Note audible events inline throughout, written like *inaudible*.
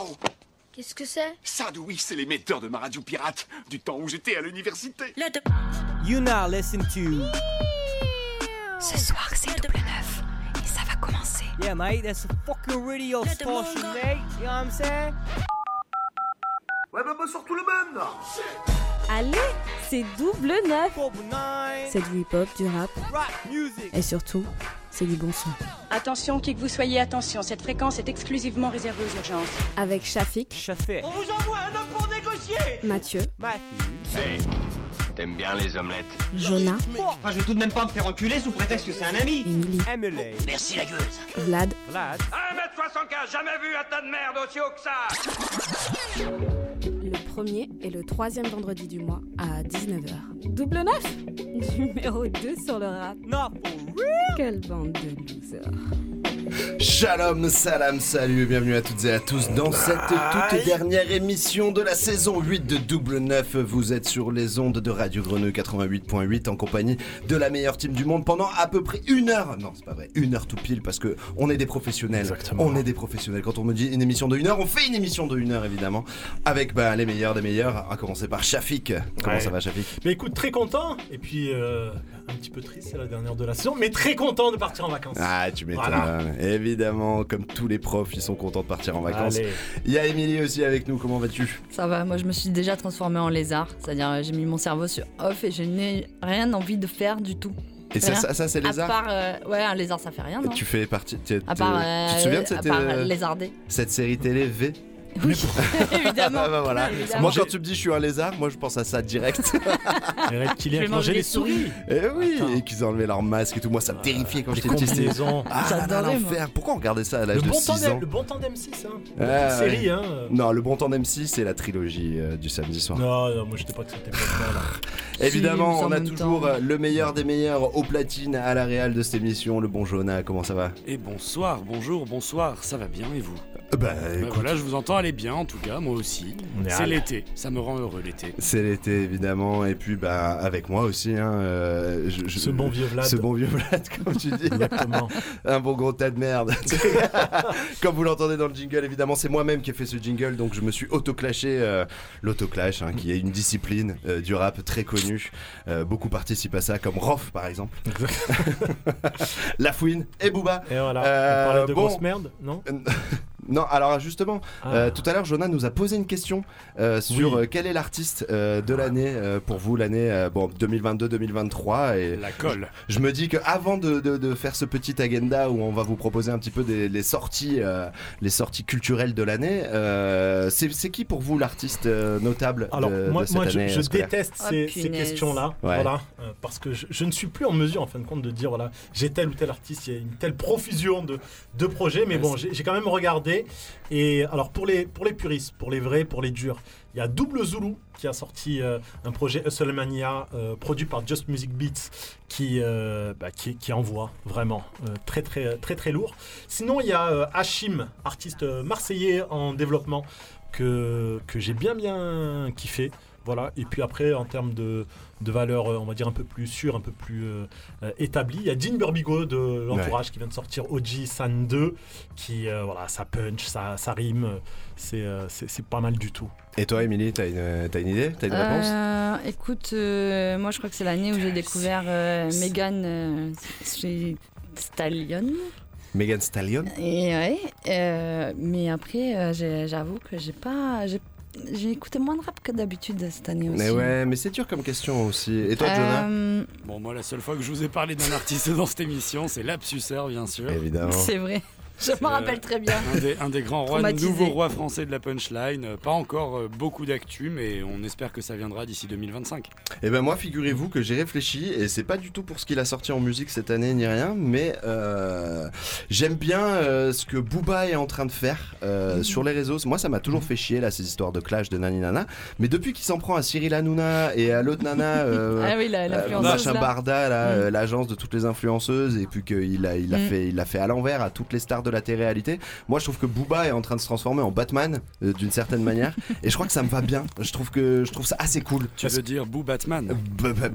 Waouh Qu'est-ce que c'est? Ça, oui, c'est l'émetteur de ma radio pirate du temps où j'étais à l'université. You now listen to. Ce soir, c'est double neuf. Et ça va commencer. Yeah, mate, that's a fucking radio station, mate. You know what I'm saying? Ouais, bah, bonsoir tout le monde Allez, c'est double neuf. C'est du hip-hop, du rap Rap music. et surtout, c'est du bon son. Attention, qui que vous soyez, attention, cette fréquence est exclusivement réservée aux urgences. Avec Shafik, Chafé. On vous envoie un homme pour négocier Mathieu, Matthew. T'aimes bien les omelettes Jonah, Enfin, je vais tout de même pas me faire enculer sous prétexte que c'est un ami Emily, Emily. Merci la gueuse Vlad, Vlad. 1m75, jamais vu un tas de merde aussi haut que ça premier et le troisième vendredi du mois à 19h. Double neuf *laughs* Numéro 2 sur le rap. Not for real. Quelle bande de losers. Shalom, salam, salut et bienvenue à toutes et à tous dans cette toute dernière émission de la saison 8 de Double 9. Vous êtes sur les ondes de Radio Grenouille 88.8 en compagnie de la meilleure team du monde pendant à peu près une heure. Non, c'est pas vrai, une heure tout pile parce que on est des professionnels. On est des professionnels. Quand on me dit une émission de une heure, on fait une émission de une heure évidemment. Avec bah, les meilleurs des meilleurs, à commencer par Shafik. Comment Ouais. ça va Shafik? Mais écoute, très content, et puis euh, un petit peu triste, c'est la dernière de la saison, mais très content de partir en vacances. Ah, tu m'étonnes. Voilà. Évidemment, comme tous les profs, ils sont contents de partir en vacances. Allez. Il y a Émilie aussi avec nous. Comment vas-tu? Ça va, moi je me suis déjà transformée en lézard. C'est-à-dire, euh, j'ai mis mon cerveau sur off et je n'ai rien envie de faire du tout. Et ça, ça, ça, c'est les à part. euh, ouais, un lézard ça fait rien, non? Tu fais partie. tu- À part. tu- euh, tu te souviens de à cette, part euh, lézarder. cette série télé V? Oui, *laughs* évidemment. Ah bah voilà. Évidemment. Moi, quand tu me dis je suis un lézard, moi je pense à ça direct. *laughs* Les reptiliens qui mangeaient les souris. et oui, Attends. et qu'ils ont enlevé leur masque et tout. Moi, ça me terrifiait quand j'étais petit. c'était-. Ah, l'enfer. Pourquoi on regardait ça à l'âge de bon, 6 temps ans le bon temps d'M6, hein. Une série, hein. Non, le bon temps d'M6, c'est la trilogie euh, du samedi soir. Non, non, moi j'étais pas cette époque-là. là. Évidemment, Si, on a toujours temps. euh, le meilleur des meilleurs au platine à la réal de cette émission, le bon Jonah. Comment ça va? Et bonsoir, bonjour, bonsoir, ça va bien et vous? Bah, Bah écoute, voilà, je vous entends aller bien en tout cas, moi aussi. C'est l'été, ça me rend heureux l'été. C'est l'été évidemment, et puis bah avec moi aussi. Hein, euh, je- je- Ce bon vieux Vlad. Ce bon vieux Vlad, *laughs* comme tu dis. Exactement. *laughs* Un bon gros tas de merde. *laughs* comme vous l'entendez dans le jingle, évidemment, c'est moi-même qui ai fait ce jingle, donc je me suis auto-clashé. euh, L'autoclash, hein, qui est une discipline euh, du rap très connue. Euh, beaucoup participent à ça, comme Rof par exemple. La Fouine et Booba. Et voilà, Euh, on parlait de bon. grosse merde, non? Non, alors justement, Ah. euh, tout à l'heure, Jonah nous a posé une question euh, sur Oui. euh, quel est l'artiste euh, de l'année euh, pour vous, l'année euh, bon, 2022-2023. Et La colle. je me dis qu'avant de, de, de faire ce petit agenda où on va vous proposer un petit peu des, les, sorties, euh, les sorties culturelles de l'année, euh, c'est qui pour vous l'artiste euh, notable Alors, de, moi, de cette moi je, année je scolaire déteste Oh, ces, questions-là. Ouais. Voilà, euh, parce que je, je ne suis plus en mesure, en fin de compte, de dire voilà, j'ai tel ou tel artiste, il y a une telle profusion de, de projets, mais Ouais, bon, j'ai quand même regardé. Et alors, pour les, pour les puristes, pour les vrais, pour les durs, il y a Double Zulu qui a sorti euh, un projet Hustle Mania euh, produit par Just Music Beats qui, euh, bah, qui, envoie vraiment très, très, très, très lourd. Sinon, il y a Hachim, artiste marseillais en développement que, que j'ai bien, bien kiffé. Voilà, et puis après, en termes de, de valeur, euh, on va dire un peu plus sûre, un peu plus euh, euh, établie, il y a Dean Burbigo de l'entourage qui vient de sortir OG San 2, qui, euh, voilà, ça punch, ça, ça rime, c'est euh, c'est c'est pas mal du tout. Et toi, Émilie, t'as une, t'as une idée? T'as une réponse? Euh, écoute, euh, moi je crois que c'est l'année où j'ai découvert euh, Megan euh, chez Stallion. Megan Stallion? Et ouais, euh, mais après, euh, j'ai- j'avoue que j'ai pas. J'ai j'ai écouté moins de rap que d'habitude cette année aussi. Mais ouais, mais c'est dur comme question aussi. Et toi, Jonah Euh, Bon, moi, la seule fois que je vous ai parlé d'un artiste dans cette émission, c'est Lapsuseur, bien sûr. Évidemment. C'est vrai. Je C'est, me euh, rappelle très bien. Un des, un des grands rois, nouveau roi français de la punchline. Pas encore euh, beaucoup d'actu, mais on espère que ça viendra d'ici 2025. Eh ben moi, figurez-vous que j'ai réfléchi et c'est pas du tout pour ce qu'il a sorti en musique cette année ni rien, mais euh, j'aime bien euh, ce que Booba est en train de faire euh, sur les réseaux. Moi, ça m'a toujours fait chier là ces histoires de clash de nani nana, mais depuis qu'il s'en prend à Cyril Hanouna et à l'autre nana, *laughs* euh, ah oui, l'influenceuse. Barda, Mm. l'agence de toutes les influenceuses, et puis qu'il a, il a Mm. fait, il fait à l'envers à toutes les stars de de la télé-réalité. Moi, je trouve que Booba est en train de se transformer en Batman euh, d'une certaine manière, et je crois que ça me va bien. Je trouve que je trouve ça assez cool. Tu veux dire Boo Batman b-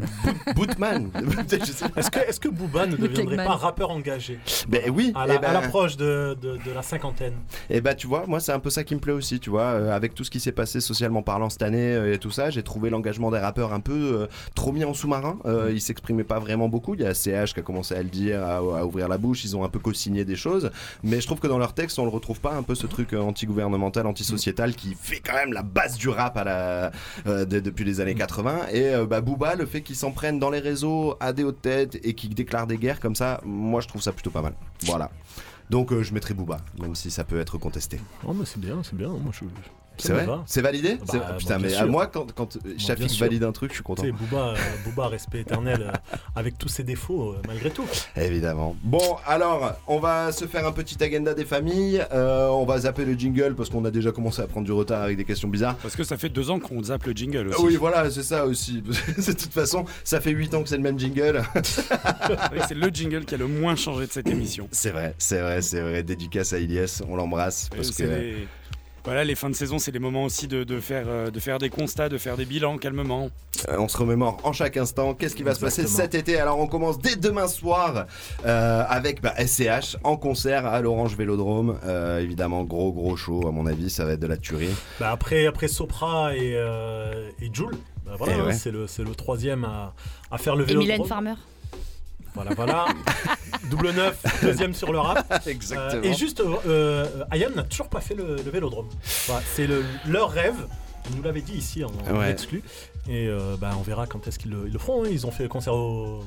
Bootman. *laughs* Est-ce que, est-ce que Booba ne deviendrait pas rappeur engagé Ben oui. à eh ben- l'approche de, de- de la cinquantaine Et bah tu vois, moi c'est un peu ça qui me plaît aussi, tu vois, euh, avec tout ce qui s'est passé socialement parlant cette année euh, et tout ça, j'ai trouvé l'engagement des rappeurs un peu euh, trop mis en sous-marin. Euh, ils s'exprimaient pas vraiment beaucoup. Il y a CH qui a commencé à le dire, à, à ouvrir la bouche. Ils ont un peu co-signé des choses, mais je trouve que dans leur texte, on le retrouve pas un peu ce truc euh, anti-gouvernemental, anti-sociétal qui fait quand même la base du rap euh, de- depuis les années 80. Et euh, bah Booba, le fait qu'ils s'en prennent dans les réseaux à des hautes têtes et qu'ils déclarent des guerres comme ça, moi je trouve ça plutôt pas mal. Voilà. Donc je mettrai Booba, même si ça peut être contesté. Oh, mais c'est bien, c'est bien. Moi, je. C'est vrai C'est validé Bah, bah, Putain, mais sûr. à moi, quand, quand Shafik valide un truc, je suis content. Tu sais, Booba, euh, Booba, respect éternel, euh, avec tous ses défauts, euh, malgré tout. Évidemment. Bon, alors, on va se faire un petit agenda des familles. Euh, on va zapper le jingle parce qu'on a déjà commencé à prendre du retard avec des questions bizarres. Parce que ça fait deux ans qu'on zappe le jingle aussi. Oui, voilà, c'est ça aussi. *laughs* de toute façon, ça fait 8 ans que c'est le même jingle. *laughs* Oui, c'est le jingle qui a le moins changé de cette émission. C'est vrai, c'est vrai, c'est vrai. Dédicace à Ilias, on l'embrasse. Parce que. les- Voilà, les fins de saison, c'est les moments aussi de, de faire, euh, de faire des constats, de faire des bilans calmement. Euh, on se remémore en chaque instant qu'est-ce qui va se passer cet été? Alors on commence dès demain soir euh, avec bah, SCH en concert à l'Orange Vélodrome. Euh, évidemment, gros gros show à mon avis, ça va être de la tuerie. Bah, après, après Sopra et, euh, et Joule, bah, voilà, hein, ouais. c'est le, c'est le troisième à, à faire le Et vélo. Mylène Farmer. Voilà, voilà. *laughs* Double neuf, deuxième sur le rap. *laughs* Exactement. Euh, et juste, euh, euh, Ayam n'a toujours pas fait le, le vélodrome. Voilà, c'est le- leur rêve. Ils nous l'avaient dit ici en, en Ouais. exclu. Et euh, bah, on verra quand est-ce qu'ils le, le feront. hein. Ils ont fait le concert au,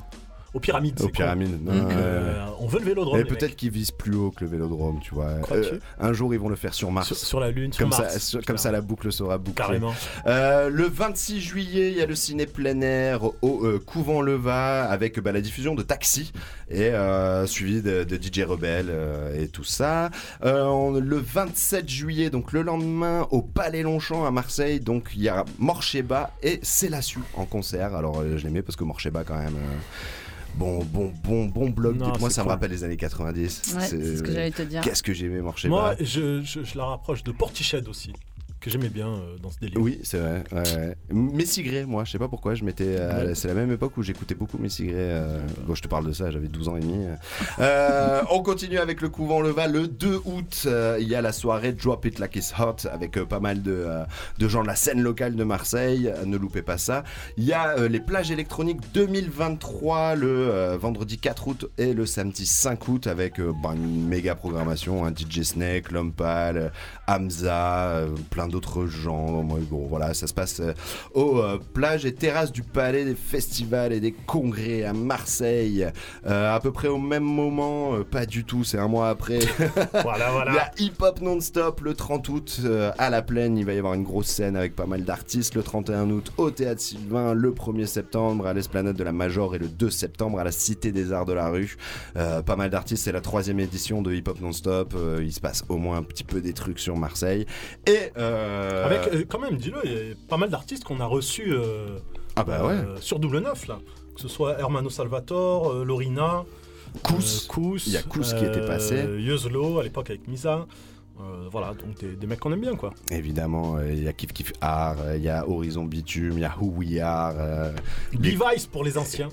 aux pyramides. Aux pyramides. Donc, euh, on veut le vélodrome. Et peut-être qu'ils visent plus haut que le Vélodrome, tu vois. Euh, un jour, ils vont le faire sur Mars. sur, sur la Lune, sur comme, Mars. ça, sur- comme ça, la boucle sera bouclée. Carrément. Euh, le 26 juillet, il y a le ciné plein air au Couvent Leva avec bah, la diffusion de Taxi et suivi de, de DJ Rebelle euh, et tout ça. On- le 27 juillet, donc le lendemain, au Palais Longchamp à Marseille, donc il y a Morcheba et Célassu en concert. Alors je l'aimais parce que Morcheba quand même. Bon, bon, bon, bon blog. Non, Moi, ça me rappelle les années 90. Ouais, c'est ce que j'allais te dire. Qu'est-ce que j'aimais Morcheba. Moi, je, je- je la rapproche de Portiched aussi, que j'aimais bien euh, dans ce délire. Oui, c'est vrai. Ouais, ouais. Messigré, moi, je sais pas pourquoi, je m'étais. euh, Ouais. C'est la même époque où j'écoutais beaucoup Messigré. euh, Bon, je te parle de ça, j'avais 12 ans et demi. On continue avec le couvent Leva. Le 2 août, il y a la soirée Drop It Like It's Hot avec pas mal de, de gens de la scène locale de Marseille. Ne loupez pas ça. Il y a les plages électroniques 2023 le vendredi 4 août et le samedi 5 août avec bah, une méga programmation. hein, DJ Snake, euh, Hamza, plein d'autres gens. Moi, Bon, voilà, ça se passe euh, aux euh, plages et terrasses du Palais des festivals et des congrès à Marseille. Euh, à peu près au même moment, euh, pas du tout, c'est un mois après. *laughs* Voilà, voilà. Il y a Hip Hop Non-Stop le 30 août euh, à la plaine. Il va y avoir une grosse scène avec pas mal d'artistes. Le 31 août au Théâtre Sylvain. Le 1er septembre à l'Esplanade de la Major. Et le 2 septembre à la Cité des Arts de la Rue. Pas mal d'artistes. C'est la troisième édition de Hip Hop Non-Stop. Il se passe au moins un petit peu des trucs sur Marseille. Et. Euh, Avec, euh, quand même, dis-le, il y a pas mal d'artistes qu'on a reçus euh, Ah bah ouais. sur Double Neuf, là. Que ce soit Hermano Salvatore, Lorina, Kous. Kous, Il y a Kous qui était passé. Yuzlo, à l'époque avec Misa. Euh, voilà, donc des, des mecs qu'on aime bien, quoi. Évidemment, euh, il y a Kif Kif Art, euh, il y a Horizon Bitume, il y a Who We Are. Levi's pour les anciens.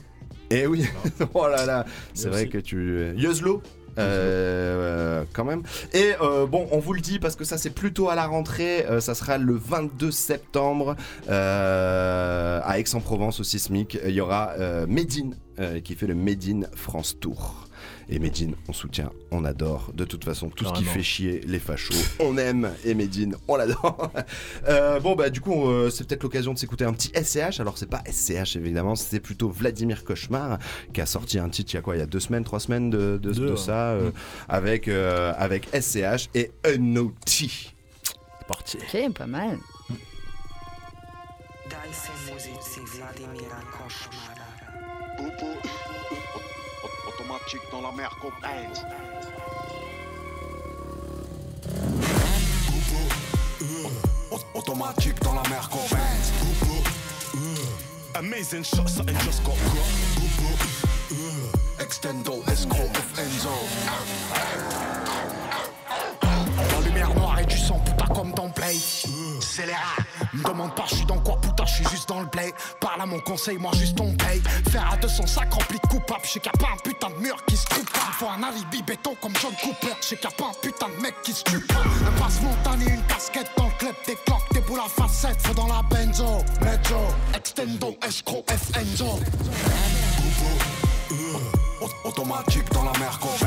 Eh oui, *laughs* oh là là, c'est vrai que tu. Yuzlo euh, quand même. Et euh, bon, on vous le dit parce que ça c'est plutôt à la rentrée. euh, ça sera le 22 septembre à Aix-en-Provence au Sismic. Il y aura Medine qui fait le Medine France Tour. Et Medine, on soutient, on adore. De toute façon, tout ce qui fait chier les fachos, on aime. Et Medine, on l'adore. *laughs* Euh, bon, bah, du coup, euh, c'est peut-être l'occasion de s'écouter un petit SCH. Alors, c'est pas SCH, évidemment, c'est plutôt Vladimir Cauchemar qui a sorti un titre il y a quoi? Il y a deux semaines, trois semaines de, de, Deux, de ouais. ça, euh, avec, euh, avec SCH et Unoti. C'est parti. Ok, pas mal automatique dans la mer complète. Automatique dans la mer complète. Amazing shot, something just got caught. Extendo, escroc of Enzo. La lumière noire et du sang, putain comme ton play. Scélérat. Me demande pas, je suis dans quoi, putain, je suis juste dans le blé. Parle à mon conseil, moi juste on paye. Faire à 200 sacs remplis de coupables, je sais qu'il a pas un putain de mur qui se trouve pas. Faut un alibi béton comme John Cooper, je sais qu'il a pas un putain de mec qui se tue pas. Un passe montagne, une casquette dans le club, des cloques, des boules à facettes, faut dans la benzo. Mezzo, extendo, escroc, FNzo. Automatique dans la mer, copain.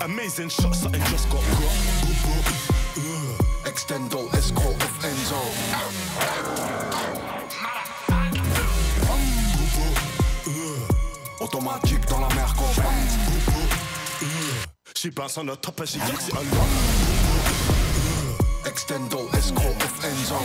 Amazing shot, something just got. Extendo, escroc, FNzo. Automatique dans la mer. She bounce on the top and she gets it along. Extendo, escroc, FNzo.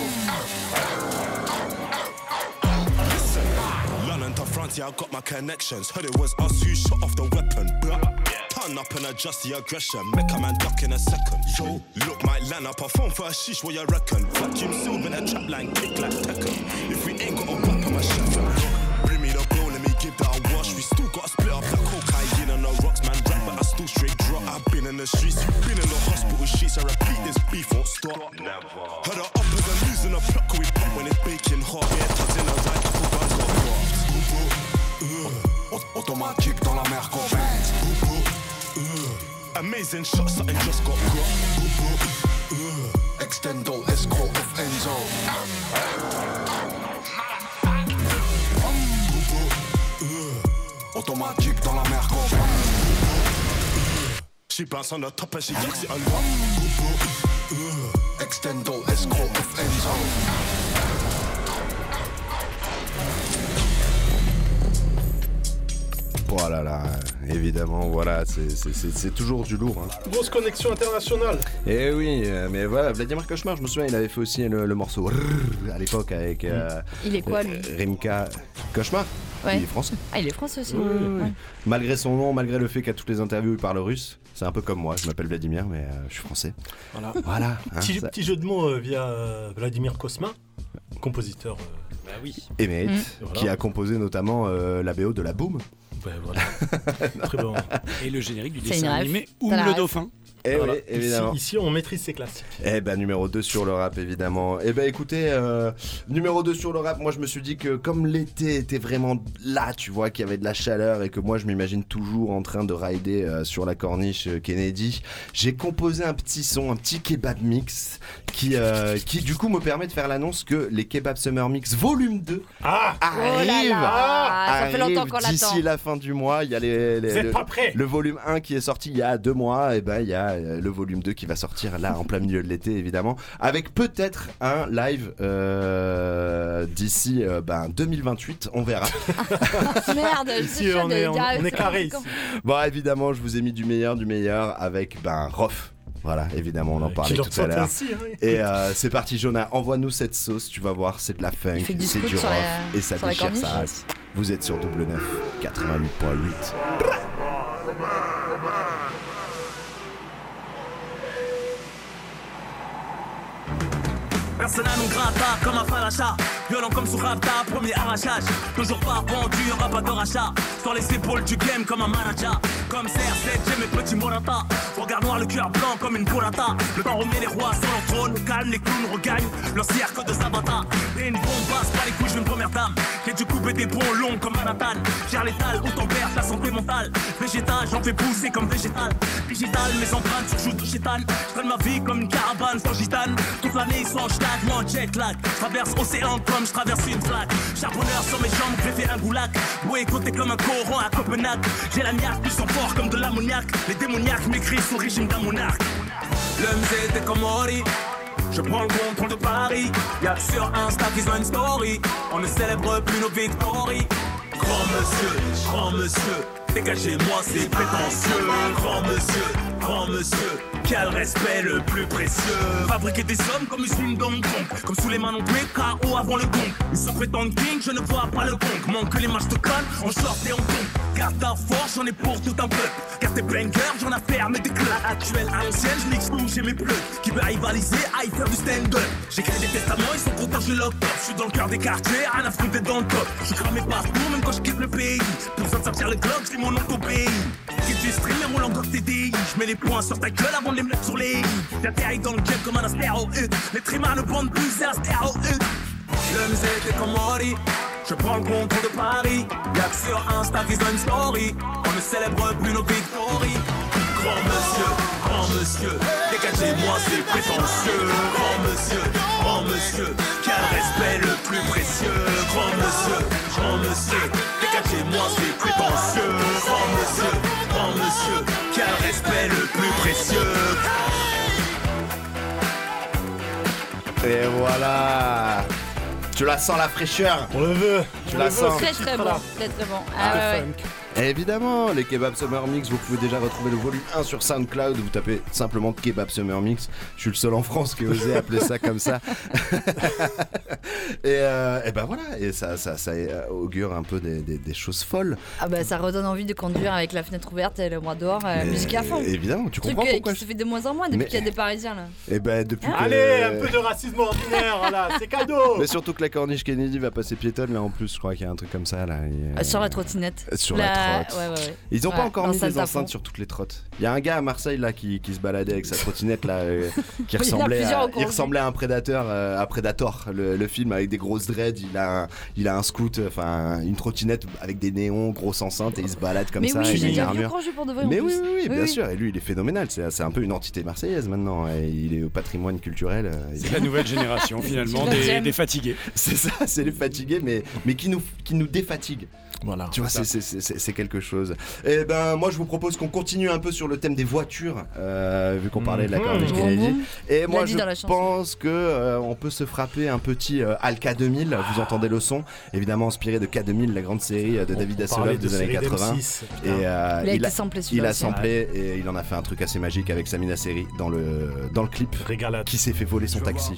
London to France, yeah, I got my connections. Heard it was us who shot off the weapon. Blah. Turn up and adjust the aggression. Make a man duck in a second. Yo, look, my line up a phone for a sheesh, what you reckon? Vacuum seal in a trap line, kick like Tekken. If we ain't got a back, I'm a chef. Bring me the blow, let me give that a wash. We still got to split up like cocaine on the rocks, man. Rap, but I still straight drop. I've been in the streets, you've been in the hospital sheets. I repeat, this beef won't stop. Never. Heard the uppers are losing a pluck, we pop when it's baking hot. Yeah, tucked in a right, couple guns got dropped. Automatique dans la mer, copain. Amazing shot, something just got got. Extendo, escroc, FNzo. Automatique dans la mer, copain. She bounce on the top and she gets it escroc, FNzo. Voilà, là, évidemment, voilà, c'est- toujours du lourd. hein. Grosse connexion internationale. Et oui, euh, mais voilà, Vladimir Cauchemar, je me souviens, il avait fait aussi le, le morceau à l'époque avec. euh, Il est quoi, lui? Rimka. Cauchemar Ouais. Il est français. Ah, il est français aussi. Oui, oui, oui. Ouais. Malgré son nom, malgré le fait qu'à toutes les interviews il parle russe, c'est un peu comme moi, je m'appelle Vladimir, mais euh, je suis français. Voilà. Voilà. hein, petit, ça- petit jeu de mots euh, via euh, Vladimir Kosma, compositeur. euh, Bah oui. Émérite, Mm. Voilà. qui a composé notamment euh, la BO de la Boom. Ouais, voilà. *laughs* Très bon. Et le générique du dessin animé ou T'as la le dauphin. Eh Voilà. oui, évidemment. Ici, ici, on maîtrise ses classiques. Eh ben numéro 2 sur le rap évidemment. Eh ben écoutez, euh, numéro 2 sur le rap, moi je me suis dit que comme l'été était vraiment là, tu vois, qu'il y avait de la chaleur et que moi je m'imagine toujours en train de rider euh, sur la corniche euh, Kennedy, j'ai composé un petit son, un petit kebab mix qui, euh, qui du coup me permet de faire l'annonce que les kebab summer mix volume 2 Ah Oh là arrivent là, ça fait longtemps arrive qu'on l'attend. d'ici la fin du mois. Il y a les, les- Vous êtes le, pas prêts le volume 1 qui est sorti il y a deux mois. Et ben il y a euh, le volume 2 qui va sortir là en plein milieu de l'été évidemment, avec peut-être un live euh, d'ici euh, ben, 2028. On verra. *laughs* Merde, je Ici, suis on est, on, on est carré ici. bon évidemment, je vous ai mis du meilleur, du meilleur avec ben Rof. Voilà, évidemment, on en parlait tout à l'heure. hein. Et euh, c'est parti, Jonah. Envoie-nous cette sauce. Tu vas voir, c'est de la funk, c'est du rock la- et ça déchire race. Vous êtes sur double 9, 88.8. Personnel non grata comme un falacha Violent comme sur Rapta, premier arrachage. Toujours pas vendu, aura pas de rachat. Sur les épaules du game comme un manager. Comme CR7, j'ai mes petits Morata. Regard noir, le cœur blanc comme une polata Le temps remet les rois sur leur trône Calme, les clowns regagnent leur cirque de Sabata. Et une bombe basse, pas les couilles, je veux une première dame couper des ponts longs comme Manhattan Gère l'étal, autant perdre la santé mentale. Végétal, j'en fais pousser comme végétal. Digital, mes empreintes sur joue de chétane Je ma vie comme une caravane sans gitane. Toute l'année sans schlag, moi jet lag. Traverse océan comme je traverse une flaque Charbonneur sur mes jambes, greffé un goulag Ouais, écoutez comme un coran à Copenhague. J'ai la niaque, plus en fort comme de l'ammoniaque Les démoniaques m'écrivent sous régime d'un monarque. Le musée des Comori je prends le contrôle de Paris Y'a sur Insta qu'ils ont une story. On ne célèbre plus nos victories. Grand monsieur, grand monsieur Dégagez-moi ces prétentieux. Grand monsieur, grand monsieur Quel respect le plus précieux Fabriquer des hommes comme une swing dong dong Comme sous les mains non KO avant le gong Ils se prétendent king, je ne vois pas le gong Manque que les matchs de conne, en short et en gong Garde ta force, j'en ai pour tout un peuple Garde tes bangers, j'en ai fermé des clubs Actuel à ancienne, je tout, j'ai mes bleus qui veulent rivaliser, y faire du stand-up. J'écris des testaments, ils sont contents, je lock. Je suis dans le cœur des quartiers, rien à dans le top. Je cramé partout, même quand je quitte le pays. Plus besoin de sortir le glock, dis mon nom au pays. Quitte du stream et en glock TDI. Je mets les points sur ta gueule avant de les mettre sur les. J'atterris dans le game comme un astéroïde. Les trimards ne bandent plus, c'est astéroïde. Le musique est comme Mori. Je prends le contrôle de Paris. Y'a que sur Insta une story. On ne célèbre plus nos victories. Grand monsieur, grand monsieur, dégagez-moi ces prétentieux. Grand monsieur, grand monsieur, quel respect le plus précieux. Grand monsieur, grand monsieur, Et voilà. Tu la sens la fraîcheur. On le veut. Tu la sens. Très très bon, très très bon. Ah ouais, ouais. Évidemment, les Kebab Summer Mix, vous pouvez déjà retrouver le volume 1 sur SoundCloud. Vous tapez simplement Kebab Summer Mix. Je suis le seul en France qui a osé appeler ça comme ça. *laughs* et, euh, et ben voilà, et ça, ça, ça augure un peu des, des- des choses folles. Ah bah ça redonne envie de conduire avec la fenêtre ouverte et le mois dehors, euh, musique à fond. Évidemment, tu Truc comprends euh, pourquoi qui je... se fait de moins en moins depuis Mais- qu'il y a des Parisiens là. Et ben depuis que- Allez, un peu de racisme ordinaire, là, c'est cadeau *laughs* Mais surtout que la corniche Kennedy va passer piétonne, là en plus, je crois qu'il y a un truc comme ça là. Euh, sur la trottinette. Sur la trotte. Ouais, ouais, ouais. Ils ont Ouais, pas encore mis des enceintes sur toutes les trottes. Il y a un gars à Marseille là qui, qui se baladait avec sa trottinette là, euh, *laughs* qui Il ressemblait, à, il ressemblait à un prédateur, euh, à Predator, le, le film avec des grosses dreads. Il a, un, il a un scoot, enfin une trottinette avec des néons, grosse enceinte et il se balade comme Mais ça. oui, j'ai une armure. Pour de vrai. Mais oui, oui, oui, bien sûr. Et lui, il est phénoménal. C'est c'est un peu une entité marseillaise maintenant. Et il est au patrimoine culturel. euh, C'est la nouvelle génération finalement *laughs* des, fatigués. C'est ça, c'est les fatigués, mais, mais qui, nous, qui nous défatiguent. Voilà. Tu vois, c'est- quelque chose. Et ben, moi, je vous propose qu'on continue un peu sur le thème des voitures, euh, vu qu'on parlait de la Mhm. corniche Vroom, Kennedy. Et moi, je pense que euh, on peut se frapper un petit euh, Alka 2000. Vous entendez le son, évidemment inspiré de K2000, la grande série euh, de David Hasselhoff de des années série 80. d'M6, Et euh, Il a il été a, samplé il a samplé et il en a fait un truc assez magique avec Samina Seri dans le dans le clip. Régalade. Qui s'est fait voler son taxi.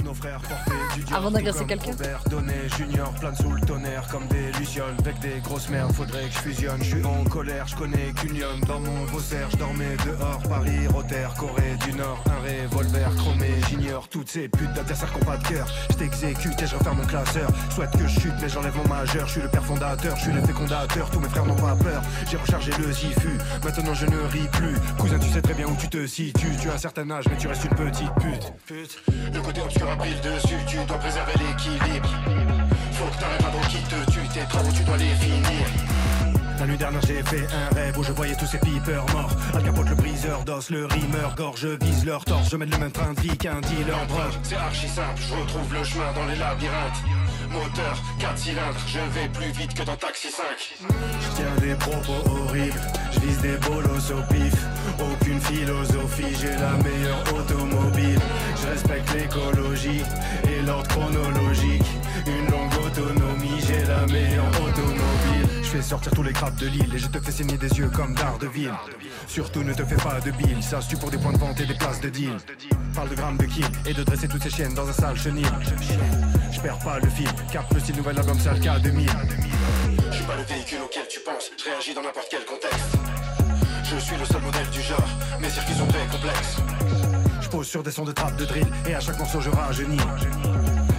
Avant d'agresser quelqu'un. Donné junior, plein de sous le tonnerre comme des lucioles avec des grosses merdes. Faudrait que je fusionne. Je suis en colère, je connais qu'une dans mon Vaussaire. Je dormais dehors, Paris, Rotter, Corée du Nord. Un revolver chromé, j'ignore toutes ces putes d'adversaires qui pas de cœur. Je t'exécute et je referme mon classeur. Souhaite que je chute, mais j'enlève mon majeur. Je suis le père fondateur, je suis le fécondateur. Tous mes frères n'ont pas peur. J'ai rechargé le zifu, maintenant je ne ris plus. Cousin, tu sais très bien où tu te situes. Tu as un certain âge, mais tu restes une petite pute. Le côté obscur a pris dessus. Tu dois préserver l'équilibre. Que t'arrêtes avant qu'il te tue. Tes travaux, tu dois les finir. La nuit dernière j'ai fait un rêve où je voyais tous ces pipeurs morts. Al Capote le briseur d'os, le rimeur gorge, je vise leur torse Je mène le même train de vie qu'un dealer drogue C'est archi simple, je retrouve le chemin dans les labyrinthes. Moteur, 4 cylindres, je vais plus vite que dans Taxi 5 Je tiens des propos horribles, je vise des bolos au pif. Aucune philosophie, j'ai la meilleure automobile. Je respecte l'écologie et l'ordre chronologique. Une longue autonomie, j'ai la meilleure automobile Je fais sortir tous les crabes de l'île et je te fais saigner des yeux comme d'Ardeville Surtout ne te fais pas de bile, ça se tue pour des points de vente et des places de deal. Parle de grammes de kill et de dresser toutes ces chiennes dans un sale chenil. Je perds pas le fil, capte le style nouvel album sale K 2000 Je suis pas le véhicule auquel tu penses, je réagis dans n'importe quel contexte. Je suis le seul modèle du genre, mes circuits sont très complexes. Je pose sur des sons de trappe de drill et à chaque morceau je rajeunis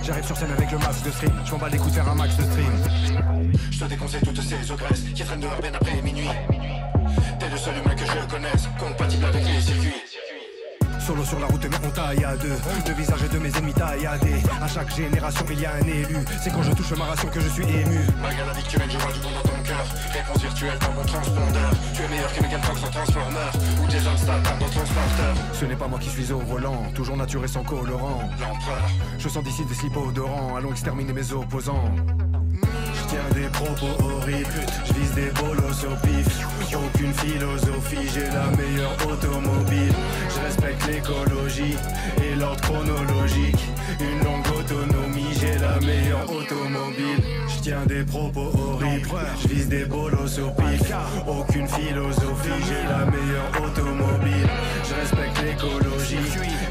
J'arrive sur scène avec le masque de stream, je m'en bats les coups un max de stream. Je te déconseille toutes ces ogresses qui traînent dehors bien après minuit. T'es le seul humain que je connaisse, compatible avec les circuits Solo sur la route mais on taille à deux. Le visage de mes ennemis tailladés À chaque génération il y a un élu. C'est quand je touche ma ration que je suis ému. Malgré la mènes je vois du bon dans ton cœur. Réponse virtuelle dans mon transpondeur Tu es meilleur que Megan Fox en Transformer Ou Jason Statham dans Transporter Ce n'est pas moi qui suis au volant Toujours nature et sans colorant. L'empereur. Je sens d'ici des slips odorants Allons exterminer mes opposants tiens des propos horribles, je des bolos au pif. Aucune philosophie, j'ai la meilleure automobile. Je respecte l'écologie et l'ordre chronologique. Une longue autonomie, j'ai la meilleure automobile. Je tiens des propos horribles, je vise des bolos au pif. Aucune philosophie, j'ai la meilleure automobile. Je respecte l'écologie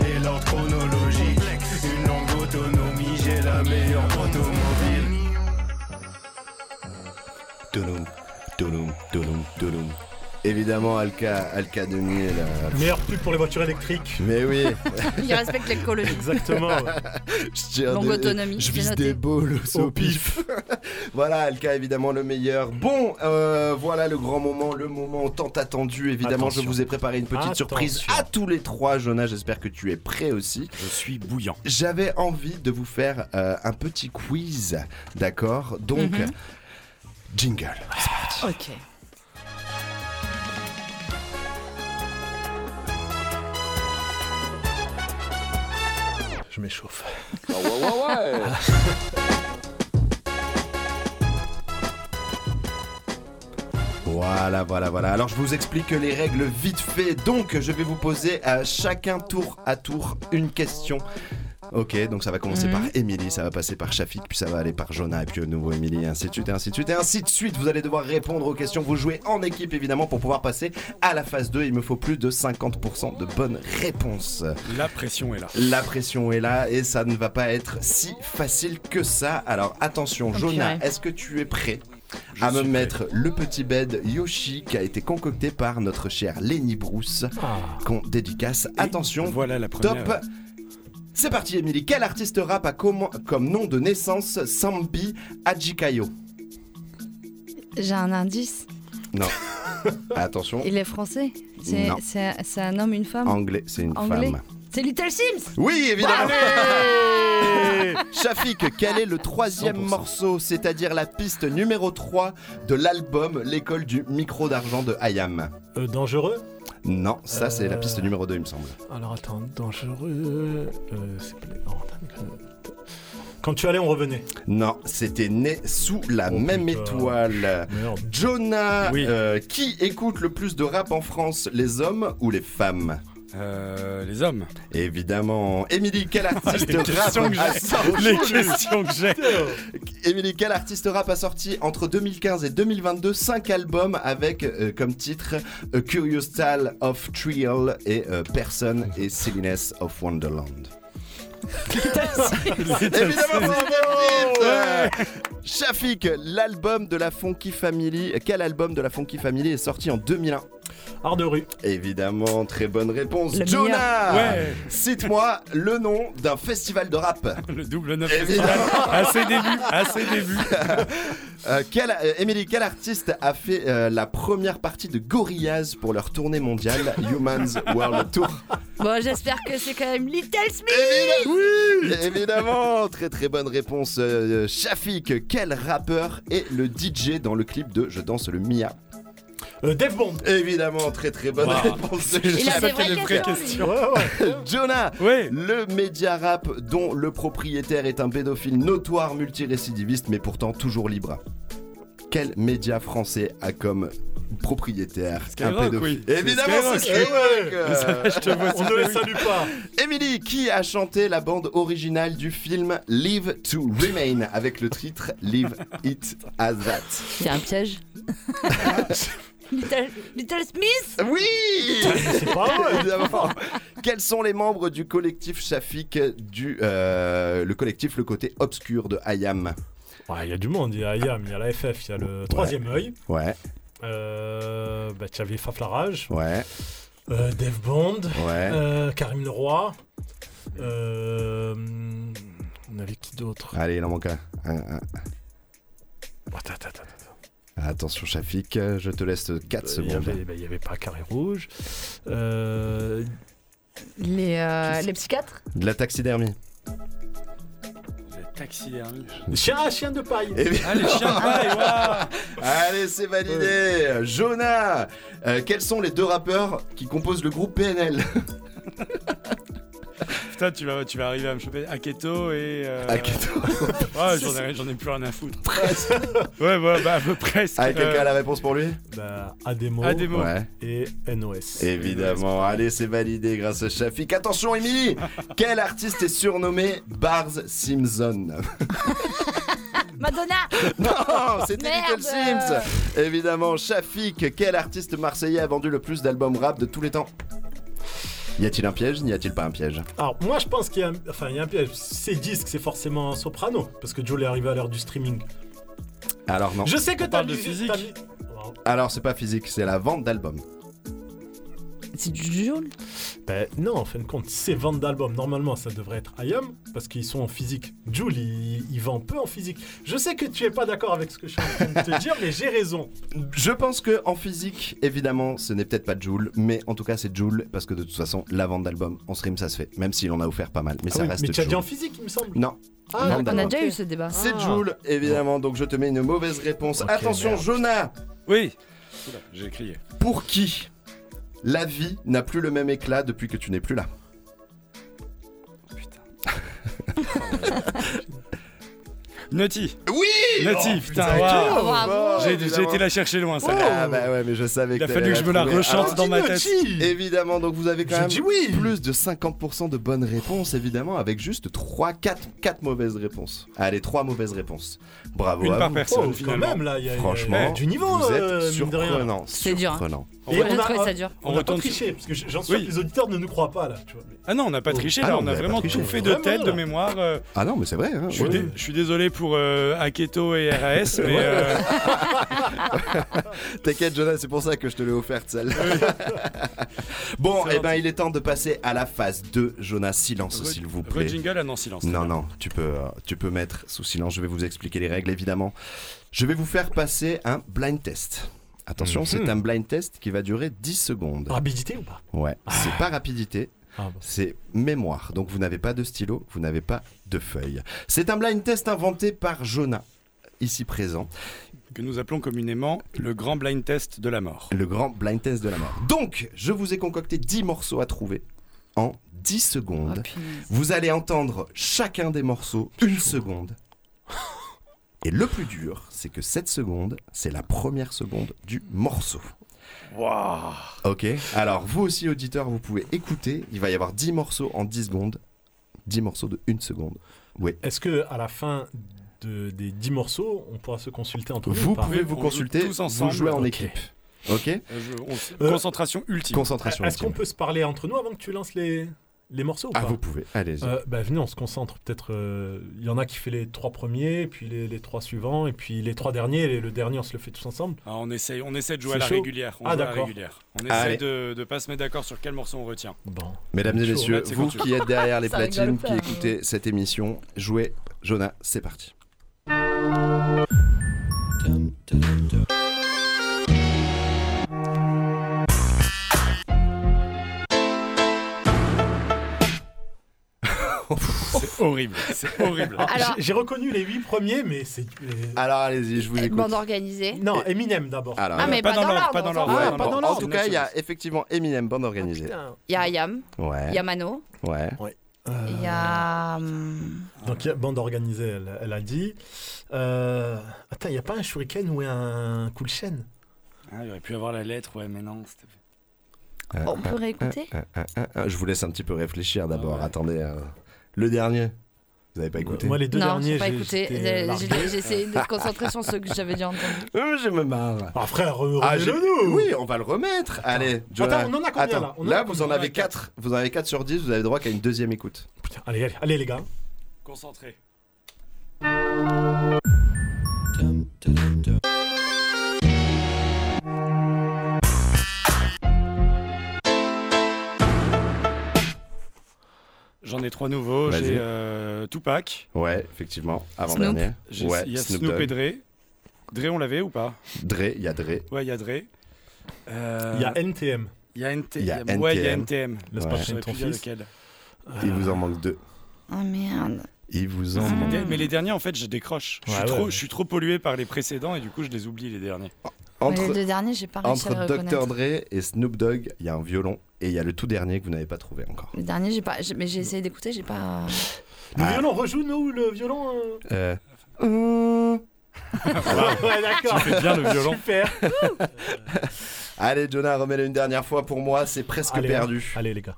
et l'ordre chronologique. Une longue autonomie, j'ai la meilleure automobile Touloum, touloum, touloum, touloum. Évidemment, Alka, Alka 2000. euh, Meilleure pub pour les voitures électriques. Mais oui. *laughs* Il respecte l'écologie. Exactement. ouais. *laughs* Je tire Longue des- autonomie, Je c'est vise des balles au, pif. *laughs* voilà, Alka, évidemment, le meilleur. Bon, euh, voilà le grand moment, le moment tant attendu. Évidemment, Attention. je vous ai préparé une petite surprise à tous les trois. Jonas, j'espère que tu es prêt aussi. Je suis bouillant. J'avais envie de vous faire euh, un petit quiz, d'accord? Donc, Mhm. Jingle. Ok. Je m'échauffe. *laughs* Voilà, voilà, voilà. Alors je vous explique les règles vite fait. Donc je vais vous poser à chacun tour à tour une question. Ok, donc ça va commencer Mhm. par Émilie, ça va passer par Shafik, puis ça va aller par Jonah, et puis au nouveau Émilie, et ainsi de suite, et ainsi de suite, et ainsi de suite. Vous allez devoir répondre aux questions. Vous jouez en équipe évidemment pour pouvoir passer à la phase 2. Il me faut plus de 50% de bonnes réponses. La pression est là. La pression est là et ça ne va pas être si facile que ça. Alors attention, Jonah, est-ce que tu es prêt Je à me prêt. mettre le petit bed Yoshi qui a été concocté par notre cher Lenny Bruce Ah. qu'on dédicace. Attention, Voilà la première. top. C'est parti, Émilie. Quel artiste rap a comme, comme nom de naissance Sambi Adjikayo J'ai un indice. Non. *laughs* Attention, Il est français. C'est Non. c'est- c'est un homme, une femme. anglais, c'est une Anglais. femme. C'est Little Sims. Oui, évidemment. *laughs* Shafik, quel est le troisième 100%. morceau, c'est-à-dire la piste numéro 3 de l'album L'école du micro d'argent de Hayam Euh, dangereux? Non, ça c'est la piste numéro 2, il me semble. Alors attends, dangereux. Euh, euh, Quand tu allais, on revenait. Non, c'était né sous la Oh, même putain. étoile. Merde. Jonah, Oui. euh, qui écoute le plus de rap en France, les hommes ou les femmes? Euh, les hommes. Évidemment. Émilie, quel artiste Les rap que a sorti *laughs* Les questions que j'ai. Émilie, quel artiste rap a sorti entre 2015 et 2022 5 albums avec euh, comme titre A Curious Tale of Trial et euh, Person et Silliness of Wonderland *laughs* Évidemment, Shafik, l'album de la Funky Family, quel album de la Funky Family est sorti en 2001 Art de rue. Évidemment, très bonne réponse. Le Jonah, Ouais. cite-moi le nom d'un festival de rap. *laughs* Le double 9 Évidemment. à ses débuts, à ses débuts. Euh, quel, euh, Émilie, quel artiste a fait euh, la première partie de Gorillaz pour leur tournée mondiale Humans World Tour? Bon, j'espère que c'est quand même Little Smith. Oui Évidemment Très très bonne réponse. Euh, Shafik, quel rappeur est le DJ dans le clip de Je danse le Mia? Euh, Dave Bond. Évidemment, très très bonne Wow. réponse. de Il a des fait vraies questions. lui. Ouais, ouais. *laughs* Jonah Ouais. Le média rap dont le propriétaire est un pédophile notoire multirécidiviste mais pourtant toujours libre. Quel média français a comme propriétaire un pédophile oui. Évidemment, c'est Skyrock. Skyrock Ouais. Euh, Je te vois On ne les salue pas. Emily, qui a chanté la bande originale du film Live to Remain avec le titre Live It As That? C'est un piège. *laughs* Little, Little Smith. Oui C'est pas vrai. Évidemment. Quels sont les membres du collectif Shafik du euh, le collectif Le Côté Obscur de Hayam Ouais, il y a du monde. Il y a IAM, il y a la FF, il y a le troisième œil. Ouais, Euh, bah, tu avais Faflarage, ouais, euh, Dave Bond, ouais. euh, Karim Leroy. Euh, on avait qui d'autre? Allez, il en manque un. Un, un. Attends, attends, attends. Attention Shafik, je te laisse 4 Euh, Il y secondes. avait, bah, il avait pas Carré Rouge. Euh, Les, euh, les psychiatres. De la taxidermie. Taxidermie. chien, chien de paille. Eh bien- les chiens de paille, waouh. *laughs* Allez, c'est validé. Jonah, euh, quels sont les deux rappeurs qui composent le groupe PNL *laughs* *laughs* Putain, tu vas, tu vas arriver à me choper Aketo et. Euh... Aketo. *laughs* Ouais, j'en ai, j'en ai plus rien à foutre. *laughs* ouais, ouais, bah, presque. Ah, quelqu'un Euh, a la réponse pour lui Bah, Ademo, Ademo. Ouais. et NOS. Évidemment, allez, c'est validé grâce à Shafik. Attention, Émilie Quel artiste est surnommé Bars Simpson? Madonna. Non, c'était. Little Sims Évidemment, Shafik, quel artiste marseillais a vendu le plus d'albums rap de tous les temps? Y a-t-il un piège N'y a-t-il pas un piège? Alors, moi, je pense qu'il y a un, enfin, il y a un piège. Ces disques, c'est forcément un soprano. Parce que Joe est arrivé à l'heure du streaming. Alors non. Je sais que t'as parle de mis- physique. mis- Alors, c'est pas physique, c'est la vente d'albums. C'est du Joule Ben non, en fin de compte, si c'est vente d'albums, normalement ça devrait être IAM parce qu'ils sont en physique. Joule, il, il vend peu en physique. Je sais que tu es pas d'accord avec ce que je suis en train de te dire, mais j'ai raison. Je pense que en physique, évidemment, ce n'est peut-être pas Joule, mais en tout cas, c'est Joule parce que de toute façon, la vente d'albums en stream, ça se fait, même s'il en a offert pas mal. Mais Ah ça oui, reste mais tu as dit en physique, il me semble. Non. Ah, On a d'albums. déjà eu ce débat. C'est Ah. Joule, évidemment, donc je te mets une mauvaise réponse. Attention, merde. Jonah Oui. Oula, J'ai crié. Pour qui la vie n'a plus le même éclat depuis que tu n'es plus là *laughs* Nutty. Oui Nutty, Oh, putain. Dieu, Bravo. J'ai été la chercher loin, ça. Ah bah ouais, mais je savais Il a que fallu que je me la rechante Alors, dans ma tête. Évidemment, donc vous avez quand même dit oui. plus de 50% de bonnes réponses, évidemment, avec juste 3, 4, 4 mauvaises réponses. Allez, 3 mauvaises réponses. Bravo Une à par vous. personne, Oh, quand même, là, il y a, il y a- Franchement, y a du niveau, vous êtes euh, surprenant. C'est dur, hein. surprenant. Et on a, trouvé ça dur. on On a pas retourne triché, parce que j'en suis Oui. sûr que les auditeurs ne nous croient pas, là. Tu vois. Ah non, on n'a pas triché, Ah là, non, on a vraiment tout fait de tête, de mémoire. euh, Ah non, mais c'est vrai. hein, Je suis, ouais. dé- je suis désolé pour euh, Aketo et RAS, mais euh, *laughs* T'inquiète, Jonas, c'est pour ça que je te l'ai offerte, celle *laughs* Bon, et ben gentil. il est temps de passer à la phase 2. Jonas, silence, s'il vous plaît. Re-jingle, ah non, silence. Non, non, tu peux, euh, tu peux mettre sous silence. Je vais vous expliquer les règles, évidemment. Je vais vous faire passer un blind test. Attention, Mhm. c'est un blind test qui va durer 10 secondes. Rapidité ou pas? Ouais, c'est pas rapidité, Ah, bon. c'est mémoire. Donc vous n'avez pas de stylo, vous n'avez pas de feuille. C'est un blind test inventé par Jonah, ici présent. Que nous appelons communément le grand blind test de la mort. Le grand blind test de la mort. Donc, je vous ai concocté 10 morceaux à trouver en 10 secondes. Oh, punaise. Vous allez entendre chacun des morceaux une seconde. Et le plus dur, c'est que cette seconde, c'est la première seconde du morceau. Waouh Ok Alors, vous aussi, auditeurs, vous pouvez écouter. Il va y avoir 10 morceaux en 10 secondes. 10 morceaux de 1 seconde. Oui. Est-ce que à la fin de, des 10 morceaux, on pourra se consulter entre Vous ou pas pouvez vous on consulter, tous vous ensemble. jouez en équipe. Ok Euh, je- on s- Euh, Concentration ultime. Concentration. Est-ce qu'on peut se parler entre nous avant que tu lances les, les morceaux ou Ah, pas vous pouvez. Allez-y. Euh, bah, venez, on se concentre. Peut-être, euh, il y en a qui fait les trois premiers, puis les, les trois suivants, et puis les trois derniers. Et le dernier, on se le fait tous ensemble. Ah, on, essaye, on essaie de jouer à la chaud régulière. On Ah, d'accord. régulière. On essaie de ne pas se mettre d'accord sur quel morceau on retient. Bon. Mesdames et messieurs, vous qui êtes derrière *laughs* les platines, qui écoutez cette émission, jouez. Jonah, c'est parti. Horrible. C'est horrible. Ah, Alors- j'ai- reconnu les huit premiers, mais c'est. euh, Alors allez-y, je vous écoute. Bande organisée. Non, Eminem d'abord. Alors, Ah, mais pas, dans l'ordre. pas dans l'ordre. ouais. Ah, bon, en tout cas, il y a effectivement Eminem, bande organisée. Putain. Il y a Ayam, ouais, il y a Mano, ouais. il y a. hum, Donc, il y a bande organisée, elle, elle a dit. Euh, Attends, il n'y a pas un shuriken ou un cool chain? Ah, il aurait pu avoir la lettre, ouais, mais non. c'était- Euh, On peut réécouter? euh, euh, euh, euh, je vous laisse un petit peu réfléchir d'abord. Ah ouais. Attendez, euh, le dernier. Vous n'avez pas écouté Moi, les deux Non, derniers, j'ai pas j'ai- écouté. J'ai essayé de se concentrer sur ceux que j'avais déjà entendus. *laughs* Euh, Je me marre. Ah, frère, re- Ah, remets-le nous oui, on va le remettre. Allez, Jonah. Attends, on en a combien, Attends, là On a vous combien en avez 4. Vous en avez 4 sur 10, vous avez droit qu'à une deuxième écoute. Putain, allez, allez, allez, les gars. Concentré. J'en ai trois nouveaux. J'ai euh, Tupac. Ouais, effectivement, avant Snoop. dernier. J'ai- Ouais, Il y a Snoop et Dre. Dre, on l'avait ou pas? Dre, il y a Dre. Ouais, il y a Dre. Euh, Il y a NTM. il y a NT- Il y a Ouais, il y a NTM. NTM. Laisse Ouais. pas Je traîner saurais ton plus dire fils. lequel. Il vous en manque deux. Oh merde. Il vous en Mais manque. les- Mais les derniers, en fait, je décroche. Je suis, Ouais, trop, ouais. je suis trop pollué par les précédents et du coup, je les oublie, les derniers. Les Entre, deux derniers, j'ai pas réussi à entre les Dr. Dre et Snoop Dogg, il y a un violon. Et il y a le tout dernier que vous n'avez pas trouvé encore. Le dernier, j'ai pas. Mais j'ai essayé d'écouter, j'ai pas. Le Ah. violon, rejoue-nous le violon. euh. Euh... ouais, d'accord. Tu fais bien le violon. Super. *laughs* Allez, Jonah, remets-le une dernière fois pour moi, c'est presque Allez, perdu. Allez, les gars.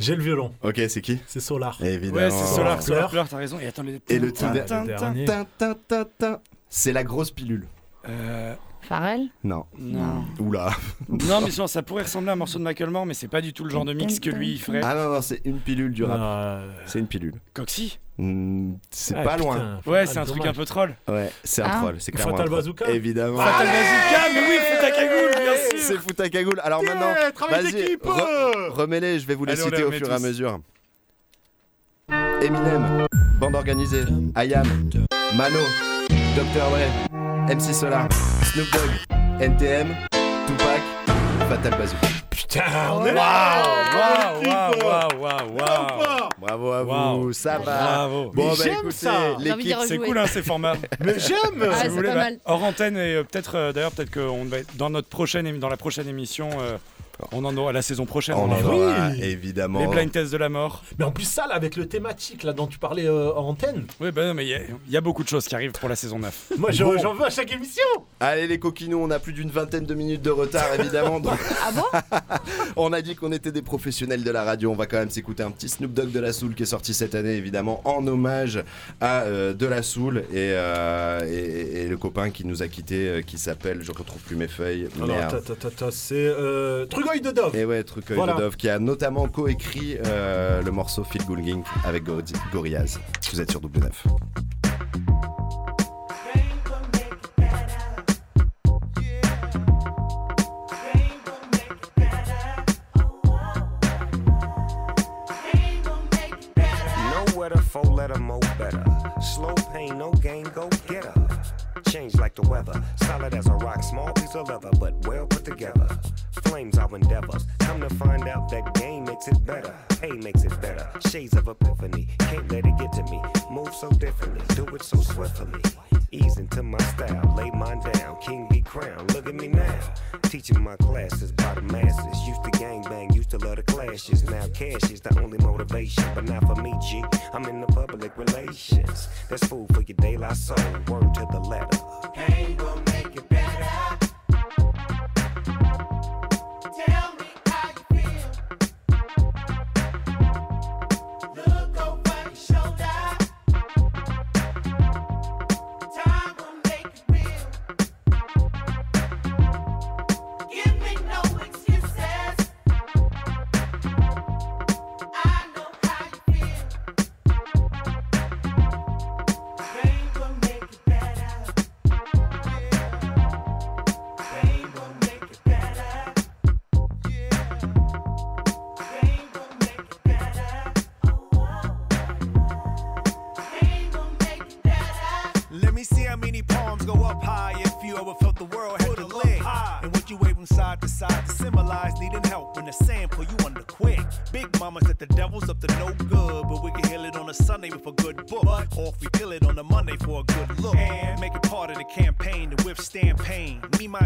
J'ai le violon. Ok, c'est qui? C'est Solar. Évidemment. Ouais, c'est Solar, Solar. Solar t'as raison. Et attends, les... Et le tout le dernier. Tin, tin, tin, tin. C'est la grosse pilule. Euh, Pharrell Non. Non. Oula. Non, mais sinon, ça pourrait ressembler à un morceau de Macklemore, mais c'est pas du tout le genre de mix que lui il ferait. Ah non, non, c'est une pilule du rap. Euh, C'est une pilule. Coxy Hmm, c'est Ah, pas putain. loin. Ouais, Ah, c'est un truc un peu troll. Ouais, c'est un Ah. troll. C'est clairement Fatal. Bazooka Évidemment. Fatal Bazooka, mais oui, Futakagoul, bien sûr C'est Futakagoul. Alors Yeah, maintenant, travail vas-y, d'équipe. re- remets-les, je vais vous les Allez, on les citer au fur et à mesure. Eminem, Bande Organisée, IAM, Mano, Dr. Dre, MC Solar, Snoop Dogg, NTM, Tupac, Fatal Bazooka. Putain, on est Waouh, là waouh, waouh, waouh, waouh, waouh. Bravo à vous, ça va. Bravo. Bon, bah j'aime écoutez, ça. L'équipe. C'est cool hein, ces formats. *laughs* Mais j'aime Ah, Si c'est vous voulez, pas bah, mal. hors antenne et euh, peut-être euh, d'ailleurs peut-être que on va être- dans notre prochaine dans la prochaine émission euh, on en aura la saison prochaine on on en aura Oui. évidemment. les blind tests de la mort. Mais en plus, ça, là, avec le thématique là, dont tu parlais euh, en antenne, Oui non, mais il y, a- il y a beaucoup de choses qui arrivent pour la saison 9. *laughs* moi j'en Bon. veux à chaque émission Allez les coquinous, on a plus d'une vingtaine de minutes de retard évidemment. donc *laughs* Ah bon? *laughs* On a dit qu'on était des professionnels de la radio, on va quand même s'écouter un petit Snoop Dogg de la Soul qui est sorti cette année évidemment en hommage à euh, de la Soul et, euh, et- et le copain qui nous a quitté euh, qui s'appelle, je retrouve plus mes feuilles, Alors, merde. ta, ta, ta, ta, c'est de Dove. Et ouais, truc Voilà. de Dove qui a notamment coécrit euh, le morceau Feel Good Link avec Gor- Gorillaz. Vous êtes sur double 9. Nowhere to four letter mo better. Slow pain, no gain, go get her. Change like the weather, solid as a rock, small piece of leather, but well put together. Flames our endeavors. Come to find out that game makes it better. Pay makes it better. Shades of epiphany, can't let it get to me. Move so differently, do it so swiftly. Ease into my style, lay mine down. King be crowned, look at me now. Teaching my classes by the masses. Used to gang bang, used to love the clashes. Now cash is the only motivation, but not for me, G. I'm in the public relations. That's food for your daylight soul. Word to the letter. Pain will make it better. Tell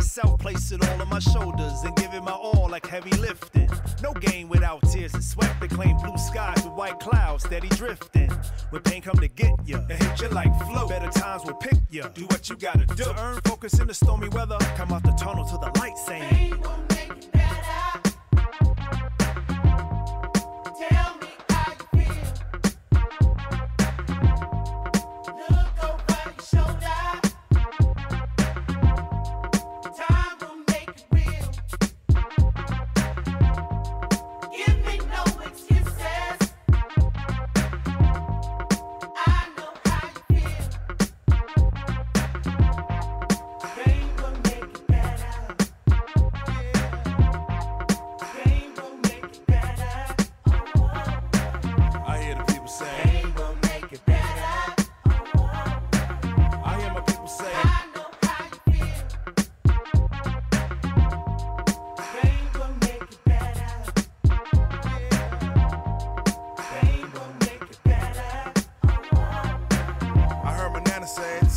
myself, place it all on my shoulders and give it my all like heavy lifting. No gain without tears and sweat. They claim blue skies with white clouds steady drifting. When pain come to get ya, it hit you like flow. Better times will pick ya. Do what you gotta do. To earn focus in the stormy weather. Come out the tunnel to the light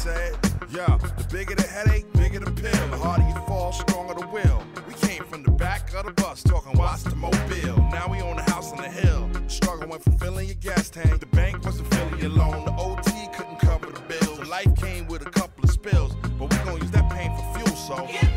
it. Yeah, the bigger the headache, bigger the pill. The harder you fall, stronger the will. We came from the back of the bus, talking watts the mobile. Now we own a house on the hill. Struggle went from filling your gas tank. The bank wasn't filling your loan. The OT couldn't cover the bills. Life came with a couple of spills, but we gonna use that pain for fuel, so.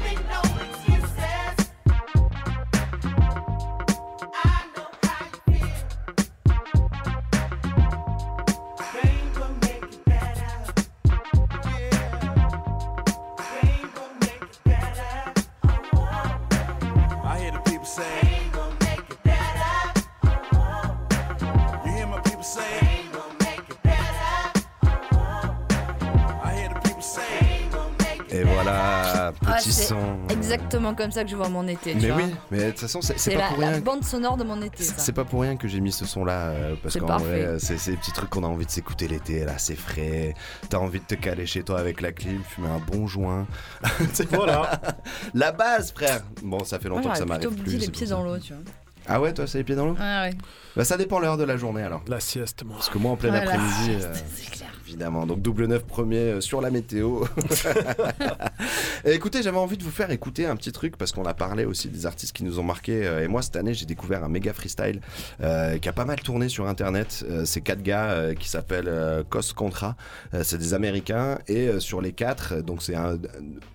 Exactement comme ça que je vois mon été. tu Mais vois. oui, mais de toute façon, c'est pas la, pour la rien. bande sonore de mon été. C'est pas pour rien que j'ai mis ce son là parce qu'en vrai euh, c'est des petits trucs qu'on a envie de s'écouter l'été là c'est frais t'as envie de te caler chez toi avec la clim fumer un bon joint *laughs* Voilà. la base frère bon ça fait Moi, longtemps que ça m'arrive plus les pieds dans l'eau, tu vois. ah ouais toi c'est les pieds dans l'eau? Ah ouais. bah ça dépend l'heure de la journée alors La sieste moi parce que moi en plein Ouais, la après-midi euh, c'est clair. Évidemment, donc double neuf premier euh, sur la météo. *laughs* Et écoutez, j'avais envie de vous faire écouter un petit truc parce qu'on a parlé aussi des artistes qui nous ont marqué. euh, Et moi, cette année, j'ai découvert un méga freestyle euh, qui a pas mal tourné sur internet. Euh, c'est quatre gars euh, qui s'appellent Cos Contra. C'est des Américains et sur les quatre, donc c'est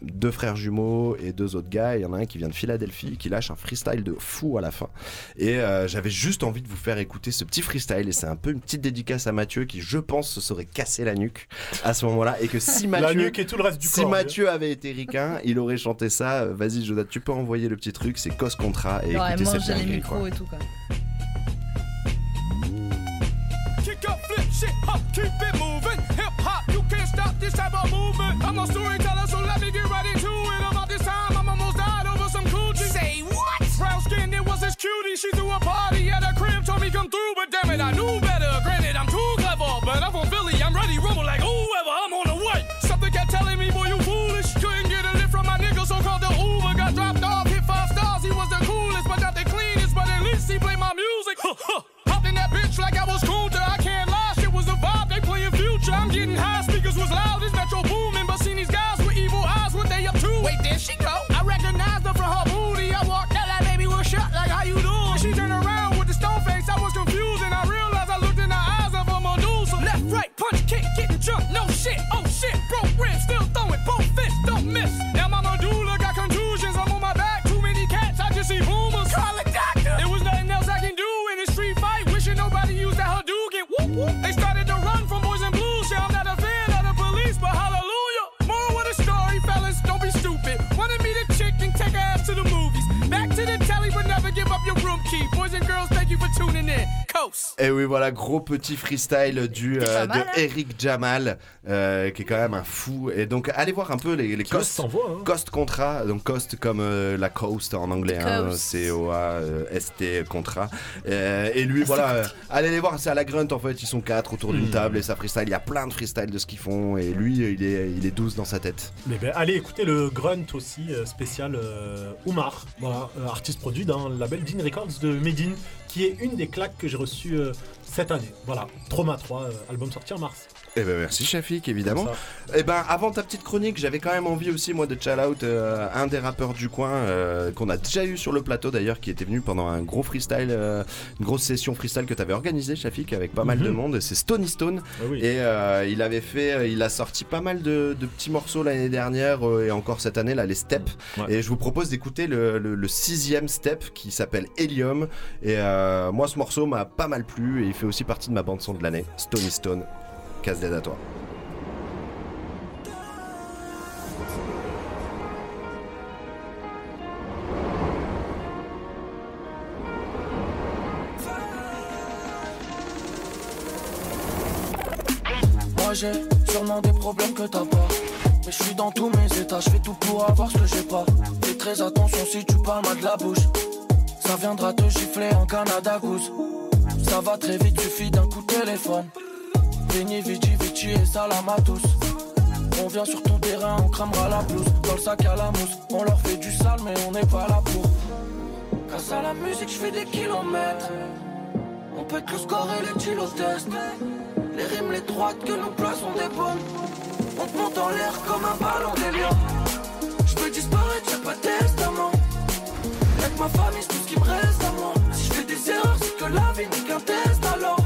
deux frères jumeaux et deux autres gars. Il y en a un qui vient de Philadelphie qui lâche un freestyle de fou à la fin. Et j'avais juste envie de vous faire écouter ce petit freestyle et c'est un peu une petite dédicace à Mathieu qui, je pense, se serait cassé la nuque à ce moment-là et que si La Mathieu, nuque et tout le reste du si corps. Mathieu avait été ricain, il aurait chanté ça. Euh, Vas-y, Jonathan, tu peux envoyer le petit truc, c'est Cos Contra et Il aurait écoutez cette dinguerie, micros quoi. et tout, quoi. Up, Et oui, voilà, gros petit freestyle du, euh, mal, de hein Eric Jamal, euh, qui est quand même un fou. Et donc, allez voir un peu les, les Cost, s'envoie, hein. Cost Contra, donc Cost comme euh, la Coast en anglais, hein, Coast. C-O-A-S-T Contra. Euh, et lui, voilà, euh, allez les voir, c'est à la Grunt en fait, ils sont quatre autour d'une Hmm. table et ça freestyle. Il y a plein de freestyle de ce qu'ils font et lui, il est, il est douce dans sa tête. Mais ben, allez écouter le Grunt aussi, spécial euh, Oumar, voilà, euh, artiste produit dans le label Dean Records de Medine, qui est une des claques que j'ai reçues euh, cette année. Voilà, Trauma 3, euh, album sorti en mars. Eh ben merci Shafik évidemment. Eh ben avant ta petite chronique, j'avais quand même envie aussi moi de shout out euh, un des rappeurs du coin euh, qu'on a déjà eu sur le plateau d'ailleurs qui était venu pendant un gros freestyle, euh, une grosse session freestyle que tu avais organisé Shafik avec pas mal de Mhm. monde. C'est Stony Stone Ah oui. et il avait fait, il a sorti pas mal de, de petits morceaux l'année dernière et encore cette année là les steps. Et je vous propose d'écouter le, le- le sixième step qui s'appelle Helium et moi ce morceau m'a pas mal plu et il fait aussi partie de ma bande son de l'année. Stony Stone, casse d'aide à toi. Moi j'ai sûrement des problèmes que t'as pas. Mais je suis dans tous mes états, je fais tout pour avoir ce que j'ai pas. Fais très attention si tu parles mal de la bouche. Ça viendra te gifler en Canada Goose. Ça va très vite, suffit d'un coup de téléphone. Vici, et. On vient sur ton terrain, on cramera la blouse. Dans le sac à la mousse, on leur fait du sale, mais on n'est pas là pour. Grâce à la musique, je fais des kilomètres. On que le score et les kilos test. Les rimes, les droites que nous plaçons des bonnes. On te monte en l'air comme un ballon d'hélium. Je peux disparaître, y'a pas de testament. Que ma famille, c'est tout ce qui me reste à moi. Si je fais des erreurs, c'est que la vie n'est qu'un test alors.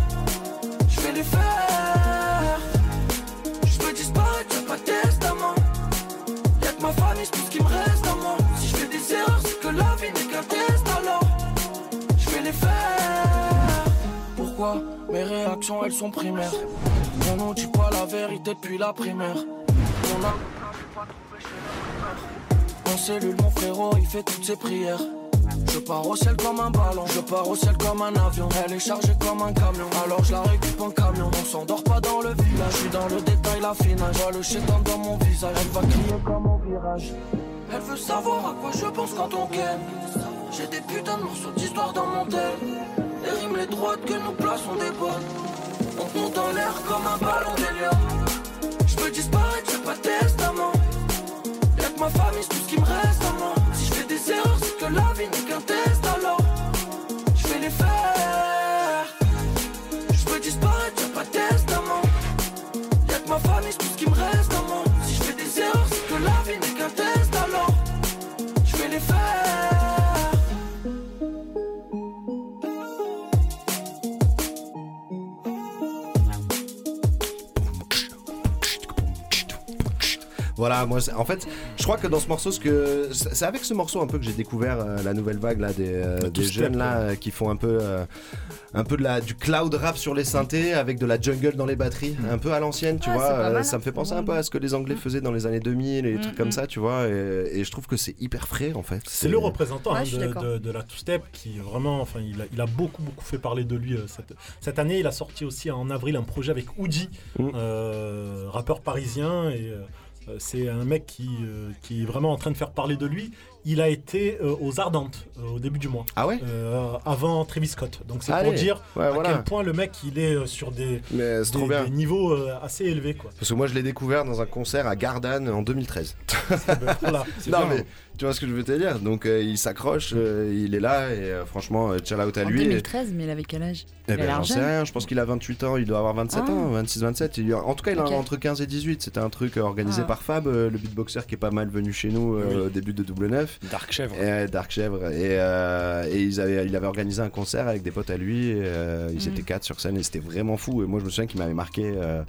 Réactions elles sont primaires On nous dit pas la vérité depuis la primaire. On a. En cellule, mon frérot, il fait toutes ses prières. Je pars au ciel comme un ballon, je pars au ciel comme un avion. Elle est chargée comme un camion, alors je la récupère en camion. On s'endort pas dans le village, je suis dans le détail, la finale. Vois le chétan dans mon visage, elle va crier comme au virage. Elle veut savoir à quoi je pense quand on ken. J'ai des putains de morceaux d'histoire dans mon tel. Les les droites que nous plaçons des bonnes. On monte en l'air comme un ballon d'hélium. Je peux disparaître, j'ai pas testament. Y'a que ma famille, c'est tout ce qui me reste à moi. Si je fais des erreurs, c'est que la vie n'est qu'un test Voilà, moi, en fait, je crois que dans ce morceau, ce que c'est avec ce morceau un peu que j'ai découvert euh, la nouvelle vague là des, euh, tout des step, jeunes là ouais. euh, qui font un peu euh, un peu de la du cloud rap sur les synthés avec de la jungle dans les batteries, un peu à l'ancienne, tu Ouais, vois. euh, ça me fait penser un peu à ce que les Anglais faisaient dans les années 2000 et des Mm, trucs comme mm. ça, tu vois. Et, et je trouve que c'est hyper frais en fait. C'est le représentant Ouais, hein, de, d'accord. de- de la two-step qui vraiment, enfin, il a, il a beaucoup beaucoup fait parler de lui euh, cette, cette année. Il a sorti aussi en avril un projet avec Mm. euh, rappeur parisien, et c'est un mec qui, euh, qui est vraiment en train de faire parler de lui. Il a été euh, aux Ardentes euh, au début du mois. Ah ouais Euh, Avant Travis Scott. Donc c'est pour dire Ouais, à voilà. quel point le mec il est euh, sur des, Mais niveaux euh, assez élevés quoi. Parce que moi je l'ai découvert dans un concert à Gardanne en 2013. Voilà. *laughs* non mais tu vois ce que je veux te dire? Donc euh, il s'accroche, euh, il est là et euh, franchement, euh, chill out à En lui. 2013, mais il avait quel âge? Eh Il a ben, j'en sais rien, je pense qu'il a 28 ans, il doit avoir 27 Ah. ans, 26, 27. Il- En tout cas, il a Ok. entre 15 et 18. C'était un truc organisé Ah. par Fab, euh, le beatboxer qui est pas mal venu chez nous euh, Oui. au début de Double 9. Dark Chèvre. Et, Dark Chèvre. Et, euh, et ils avaient, il avait organisé un concert avec des potes à lui. et, euh, ils Mm. étaient quatre sur scène et c'était vraiment fou. Et moi, je me souviens qu'il m'avait marqué. euh,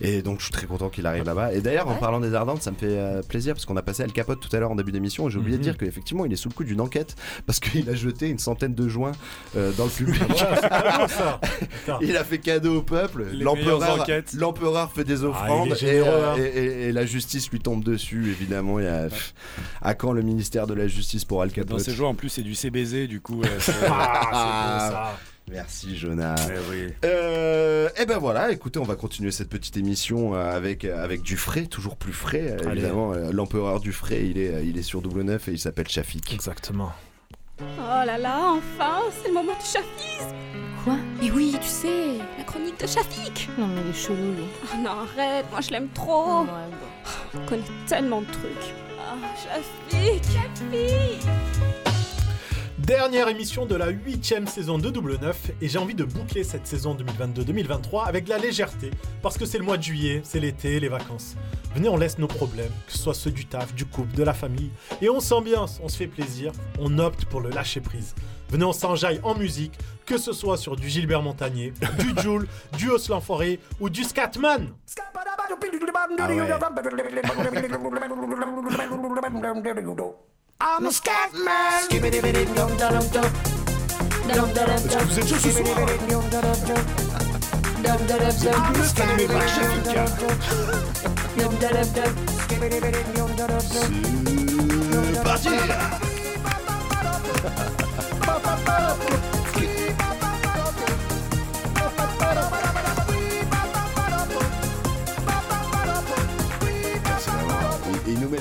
et donc, je suis très content qu'il arrive là-bas. Et d'ailleurs, en parlant des Ardentes, ça me fait euh, plaisir parce qu'on a passé Al Capote tout à l'heure en début d'émission. J'ai oublié de Mhm. dire qu'effectivement, il est sous le coup d'une enquête parce qu'il a jeté une centaine de joints euh, dans le public. Putain. Il a fait cadeau au peuple. L'empereur, fait des Ah, offrandes et, euh, et- et- et la justice lui tombe dessus. Évidemment, il y a pff, à quand le ministère de la justice pour Al Dans Capote ces jeux, en plus, c'est du CBZ, du coup. euh, *laughs* Ah, beau ça. Merci Jonas. Eh oui. Euh, et ben voilà, écoutez, on va continuer cette petite émission euh, avec, euh, avec du frais, toujours plus frais. euh, Allez. évidemment, l'empereur du frais, il est, il est sur double neuf et il s'appelle Shafik. Exactement. Oh là là, enfin, c'est le moment du chafisme Quoi? Mais oui, tu sais, la chronique de Shafik Non, mais il est chelou, lui. Oh non, arrête, moi je l'aime trop Ouais, bon. On connaît tellement de trucs. Ah, Shafik, Shafik Dernière émission de la huitième saison de Double 9 et j'ai envie de boucler cette saison 2022-2023 avec de la légèreté parce que c'est le mois de juillet, c'est l'été, les vacances. Venez, on laisse nos problèmes, que ce soit ceux du taf, du couple, de la famille, et on s'ambiance, on se fait plaisir, on opte pour le lâcher prise. Venez, on s'enjaille en musique, que ce soit sur du Gilbert Montagnier, *laughs* du Joule, du Os l'Enfoiré ou du Scatman. I'm a scat man. Est-ce que vous êtes chaud ce soir I'm a scat animé par Shafika. C'est parti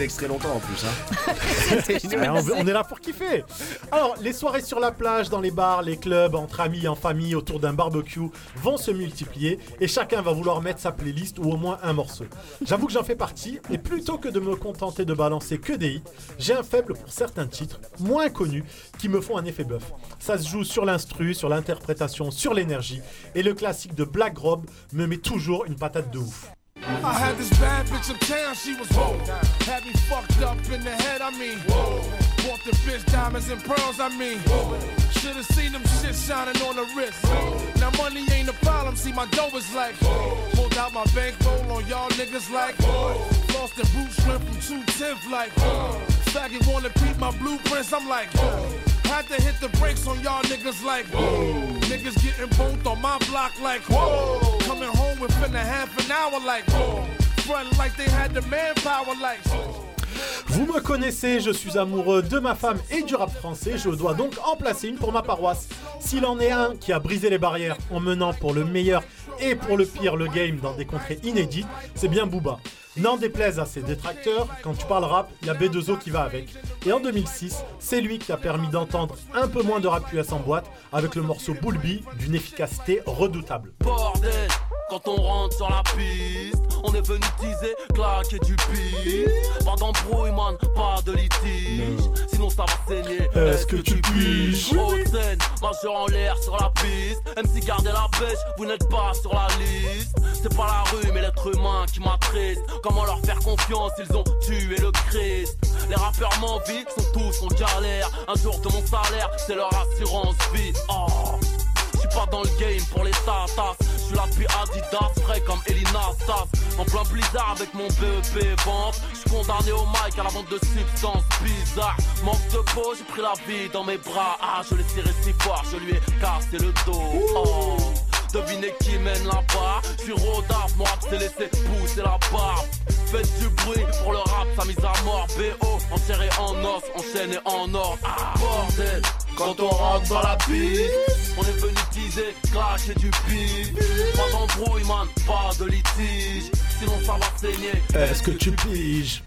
met l'extrait longtemps en plus. Hein. *laughs* Ouais, on, on est là pour kiffer. Alors, les soirées sur la plage, dans les bars, les clubs, entre amis, en famille, autour d'un barbecue vont se multiplier et chacun va vouloir mettre sa playlist ou au moins un morceau. J'avoue que j'en fais partie et plutôt que de me contenter de balancer que des hits, j'ai un faible pour certains titres moins connus qui me font un effet bœuf. Ça se joue sur l'instru, sur l'interprétation, sur l'énergie et le classique de Black Rob me met toujours une patate de ouf. I had this bad bitch uptown, she was whoa. Had me fucked up in the head, I mean. Whoa. Bought the bitch diamonds and pearls, I mean. Whoa. Should've seen them shit shining on the wrist. Now money ain't a problem, see my dough is like. Whoa. Pulled out my bankroll on y'all niggas like. Whoa. Lost the boot shrimp from 210th like. Whoa. Faggot wanna peep my blueprints, I'm like. Whoa. Had to hit the brakes on y'all niggas like. Whoa. Niggas getting both on my block like. Whoa. Coming home within a half an hour like. Front like they had the manpower like. Vous me connaissez, je suis amoureux de ma femme et du rap français, je dois donc en placer une pour ma paroisse. S'il en est un qui a brisé les barrières en menant pour le meilleur et pour le pire le game dans des contrées inédites, c'est bien Booba. N'en déplaise à ses détracteurs, quand tu parles rap, il y a B2O qui va avec. Et en 2006, c'est lui qui a permis d'entendre un peu moins de rap US en boîte avec le morceau Bulby d'une efficacité redoutable. Bordel, quand on rentre sur la piste, on est venu teaser, claquer du pif. Pas d'embrouille, man, pas de litige. Sinon ça va saigner. Est-ce que tu piges scène, majeur en l'air sur la piste. MC gardez la pêche, vous n'êtes pas sur la liste. C'est pas la rue, mais l'être humain qui m'attriste. Comment leur faire confiance? Ils ont tué le Christ. Les rappeurs m'envient, sont tous en galère. Un jour de mon salaire, c'est leur assurance vie. Oh. Je suis pas dans le game pour les tatas. Là depuis Adidas, frais comme Elina Sass. En plein blizzard avec mon BEP vente. Je suis condamné au mic à la vente de substances bizarres. Manque de peau, j'ai pris la vie dans mes bras. Ah, je l'ai serré si fort, je lui ai cassé le dos. Oh. Devinez qui mène là-bas Je suis rodaf, mon rap s'est laissé pousser la barbe. Faites du bruit pour le rap, sa mise à mort. BO, enserré en os, enchaîné en or. Ah, Bordel, quand on rentre dans la piste On est venu teaser, clasher du pif. Pas d'embrouille man, pas de litige. Sinon ça va saigner. Est-ce que tu piges?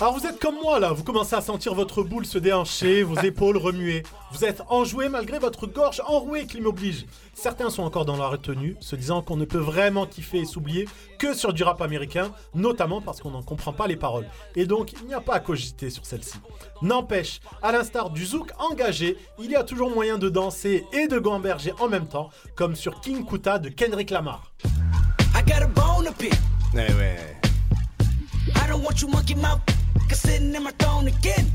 Alors vous êtes comme moi là, vous commencez à sentir votre boule se déhancher, vos *laughs* épaules remuer. Vous êtes enjoué malgré votre gorge enrouée qui m'oblige. Certains sont encore dans la retenue, se disant qu'on ne peut vraiment kiffer et s'oublier que sur du rap américain, notamment parce qu'on n'en comprend pas les paroles. Et donc il n'y a pas à cogiter sur celle-ci. N'empêche, à l'instar du zouk engagé, il y a toujours moyen de danser et de gamberger en même temps, comme sur King Kuta de Kendrick Lamar. I got a bone to pick. Eh ouais. I don't want you monkey mouth sitting in my throne again.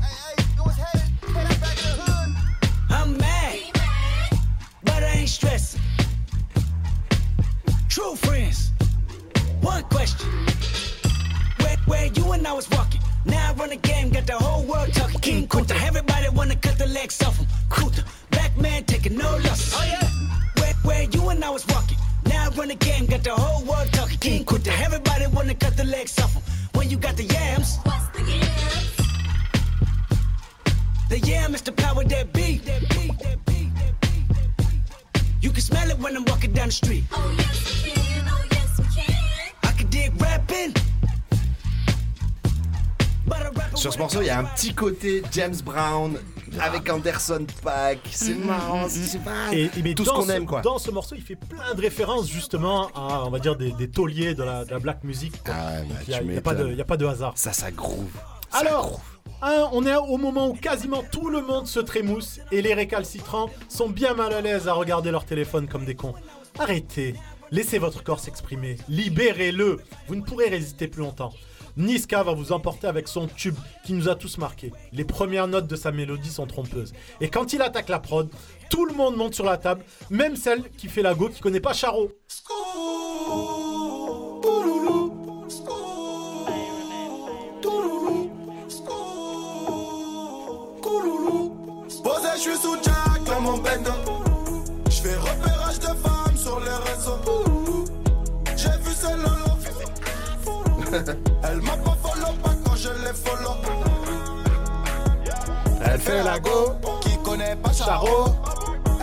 I'm mad, but I ain't stressing. True friends, one question. Where, where you and I was walking. Now I run the game, got the whole world talking. King Kunta, everybody wanna cut the legs off him. Kuta, black man taking no loss. Oh yeah. Where, where you and I was walking. Now I run the game, got the whole world talking. King Kunta, everybody wanna cut the legs off him. When you got the yams. What's the yams? The yam is the power that beat. That beat, that beat, that beat, that beat. You can smell it when I'm walking down the street. Oh yes we can, oh yes we can. I can dig rapping. Sur ce morceau, il y a un petit côté James Brown avec Anderson Paak. C'est marrant, c'est pas Et, et mais tout ce qu'on aime quoi. Dans ce morceau, il fait plein de références justement à, on va dire, des, des tauliers de la, de la black music. quoi. Ah, bah, il n'y a, y a pas de- m'étonnes. il y a pas de hasard. Ça, ça groove. Alors, un, on est au moment où quasiment tout le monde se trémousse et les récalcitrants sont bien mal à l'aise à regarder leur téléphone comme des cons. Arrêtez, laissez votre corps s'exprimer, libérez-le, vous ne pourrez résister plus longtemps. Niska va vous emporter avec son tube qui nous a tous marqués. Les premières notes de sa mélodie sont trompeuses. Et quand il attaque la prod, tout le monde monte sur la table, même celle qui fait la go qui connaît pas Charo. Posé, je suis sous Jack dans mon bendo. Je fais repérage de femmes sur les réseaux. J'ai vu ce lolo. *laughs* Elle m'a pas follow pas quand je l'ai follow. Elle fait la go. Qui connaît pas Charo.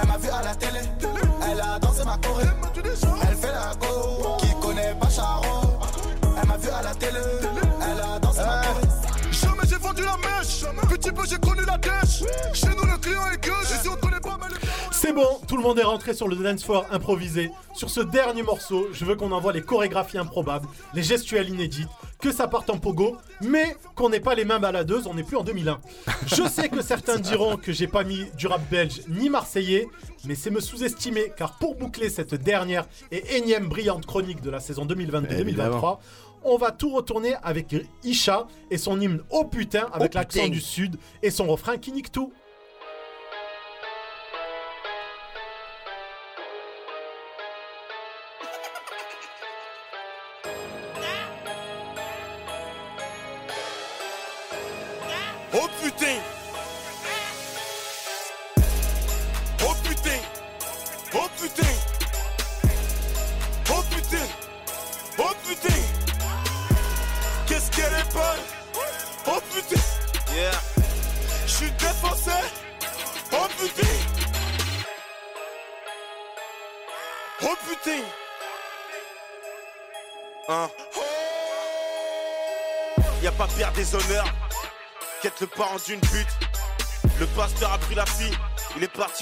Elle m'a vu à la télé. Elle a dansé ma choré. Elle fait la go. Qui connaît pas Charo. Elle m'a vu à la télé. Elle a dansé ma choré. Jamais j'ai vendu la mèche. Petit peu j'ai connu la dèche. Chez nous le client est que si bon, tout le monde est rentré sur le dance floor improvisé. Sur ce dernier morceau, je veux qu'on envoie les chorégraphies improbables, les gestuelles inédites, que ça parte en pogo, mais qu'on n'ait pas les mains baladeuses, on n'est plus en 2001. Je sais que certains *laughs* diront que j'ai pas mis du rap belge ni marseillais, mais c'est me sous-estimer, car pour boucler cette dernière et énième brillante chronique de la saison 2022-2023, Évidemment. on va tout retourner avec Isha et son hymne Oh putain avec Oh l'accent du sud et son refrain qui nique tout.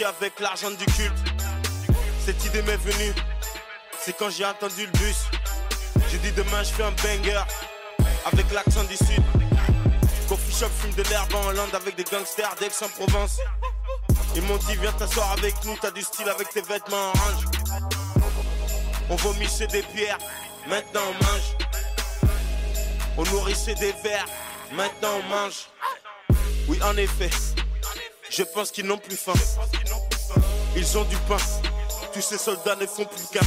Avec l'argent du culte. Cette idée m'est venue, c'est quand j'ai entendu le bus. J'ai dit demain je fais un banger avec l'accent du sud. Coffee shop fume de l'herbe en Hollande avec des gangsters d'Aix-en-Provence. Ils m'ont dit viens t'asseoir avec nous, t'as du style avec tes vêtements orange. On vomissait des pierres, maintenant on mange. On nourrissait des vers, maintenant on mange. Oui en effet, je pense qu'ils n'ont plus faim. Ils ont du pain, tous ces soldats ne font plus qu'un.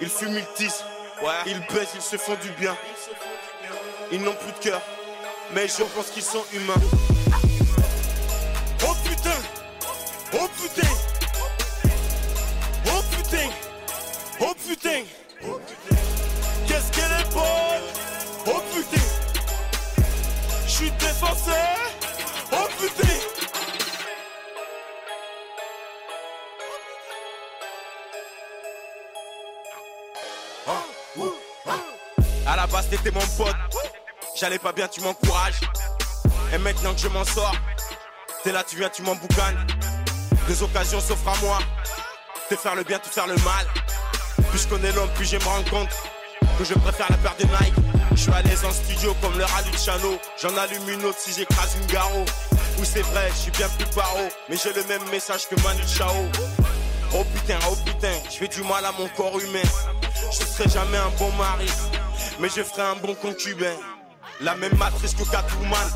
Ils fument, ils tissent, ils baissent, ils se font du bien. Ils n'ont plus de cœur, mais je pense qu'ils sont humains. Oh putain, oh putain, oh putain, oh putain. Qu'est-ce qu'elle est bonne, oh putain. Je suis défoncé, À la base t'étais mon pote. J'allais pas bien tu m'encourages. Et maintenant que je m'en sors T'es là tu viens tu m'emboucanes. Deux occasions s'offrent à moi. Te faire le bien, te faire le mal. Plus je connais l'homme, plus je me rends compte Que je préfère la paire de Nike. Je suis à l'aise en studio comme le rallye de Chano. J'en allume une autre si j'écrase une garo. Oui c'est vrai, je suis bien plus paro Mais j'ai le même message que Manu Chao. Oh putain, oh putain, je du mal à mon corps humain. Je serai jamais un bon mari Mais je ferai un bon concubin La même matrice que Catwoman.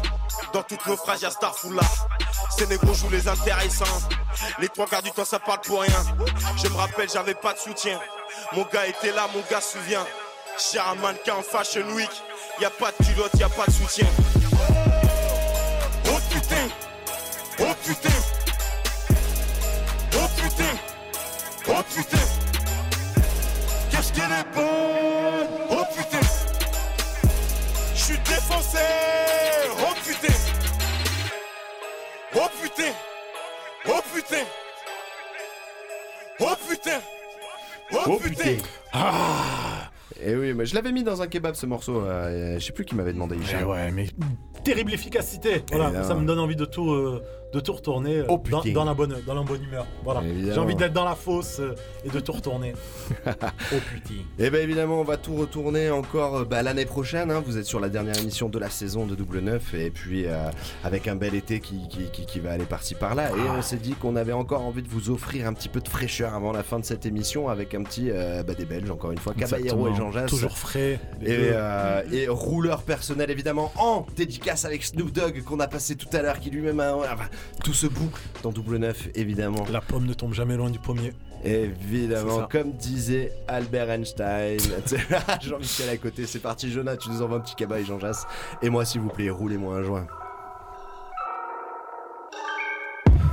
Dans toutes nos phrases y'a Starfoula Ces négros jouent les intéressants. Les trois quarts du temps ça parle pour rien. Je me rappelle j'avais pas de soutien. Mon gars était là, mon gars se souvient. Cher mannequin en fashion week. Y a pas de culotte, y a pas de soutien. Oh putain. Oh putain. Oh putain. Oh putain. Qu'est-ce qu'elle est bonne Défoncé Oh putain Oh putain Oh putain Oh putain Oh putain Ah Et oui, mais je l'avais mis dans un kebab ce morceau. euh, je sais plus qui m'avait demandé. Eh ouais, mais terrible efficacité. Voilà, Évidemment. ça me donne envie de tout, euh, de tout retourner euh, Oh, dans, la bonne, dans la bonne humeur. Voilà, j'ai envie d'être dans la fosse euh, et de tout retourner. *laughs* oh putain. Et bien évidemment, on va tout retourner encore euh, bah, l'année prochaine. hein. Vous êtes sur la dernière émission de la saison de Double Neuf et puis euh, avec un bel été qui, qui, qui- qui va aller par-ci par-là. Et on s'est dit qu'on avait encore envie de vous offrir un petit peu de fraîcheur avant la fin de cette émission avec un petit euh, bah, des Belges encore une fois, Caballero et Exactement. Jean Jass. Toujours frais. Et, euh, et rouleur personnel évidemment en dédicace avec Snoop Dogg qu'on a passé tout à l'heure qui lui-même a enfin, tout se boucle dans double neuf évidemment. La pomme ne tombe jamais loin du pommier. Évidemment, comme disait Albert Einstein. *laughs* Jean-Michel à côté, c'est parti Jonah, tu nous envoies un petit cabas et Jean Jass. Et moi s'il vous plaît, roulez-moi un joint.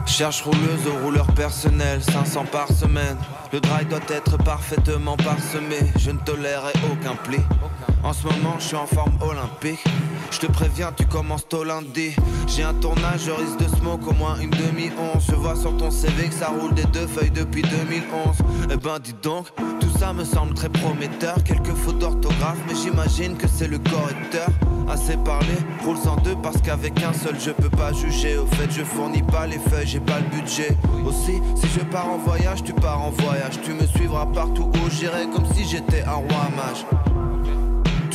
Cherche rouleuse au rouleur personnel, 500 par semaine. Le drive doit être parfaitement parsemé, je ne tolérerai aucun pli. En ce moment, je suis en forme olympique. Je te préviens, tu commences tôt lundi. J'ai un tournage, je risque de smoke au moins une demi-once. Je vois sur ton CV que ça roule des deux feuilles depuis 2011. Eh ben, dis donc, tout ça me semble très prometteur. Quelques fautes d'orthographe, mais j'imagine que c'est le correcteur. Assez parlé, roule sans deux parce qu'avec un seul je peux pas juger. Au fait, je fournis pas les feuilles, j'ai pas le budget. Aussi, si je pars en voyage, tu pars en voyage. Tu me suivras partout où j'irai comme si j'étais un roi mage.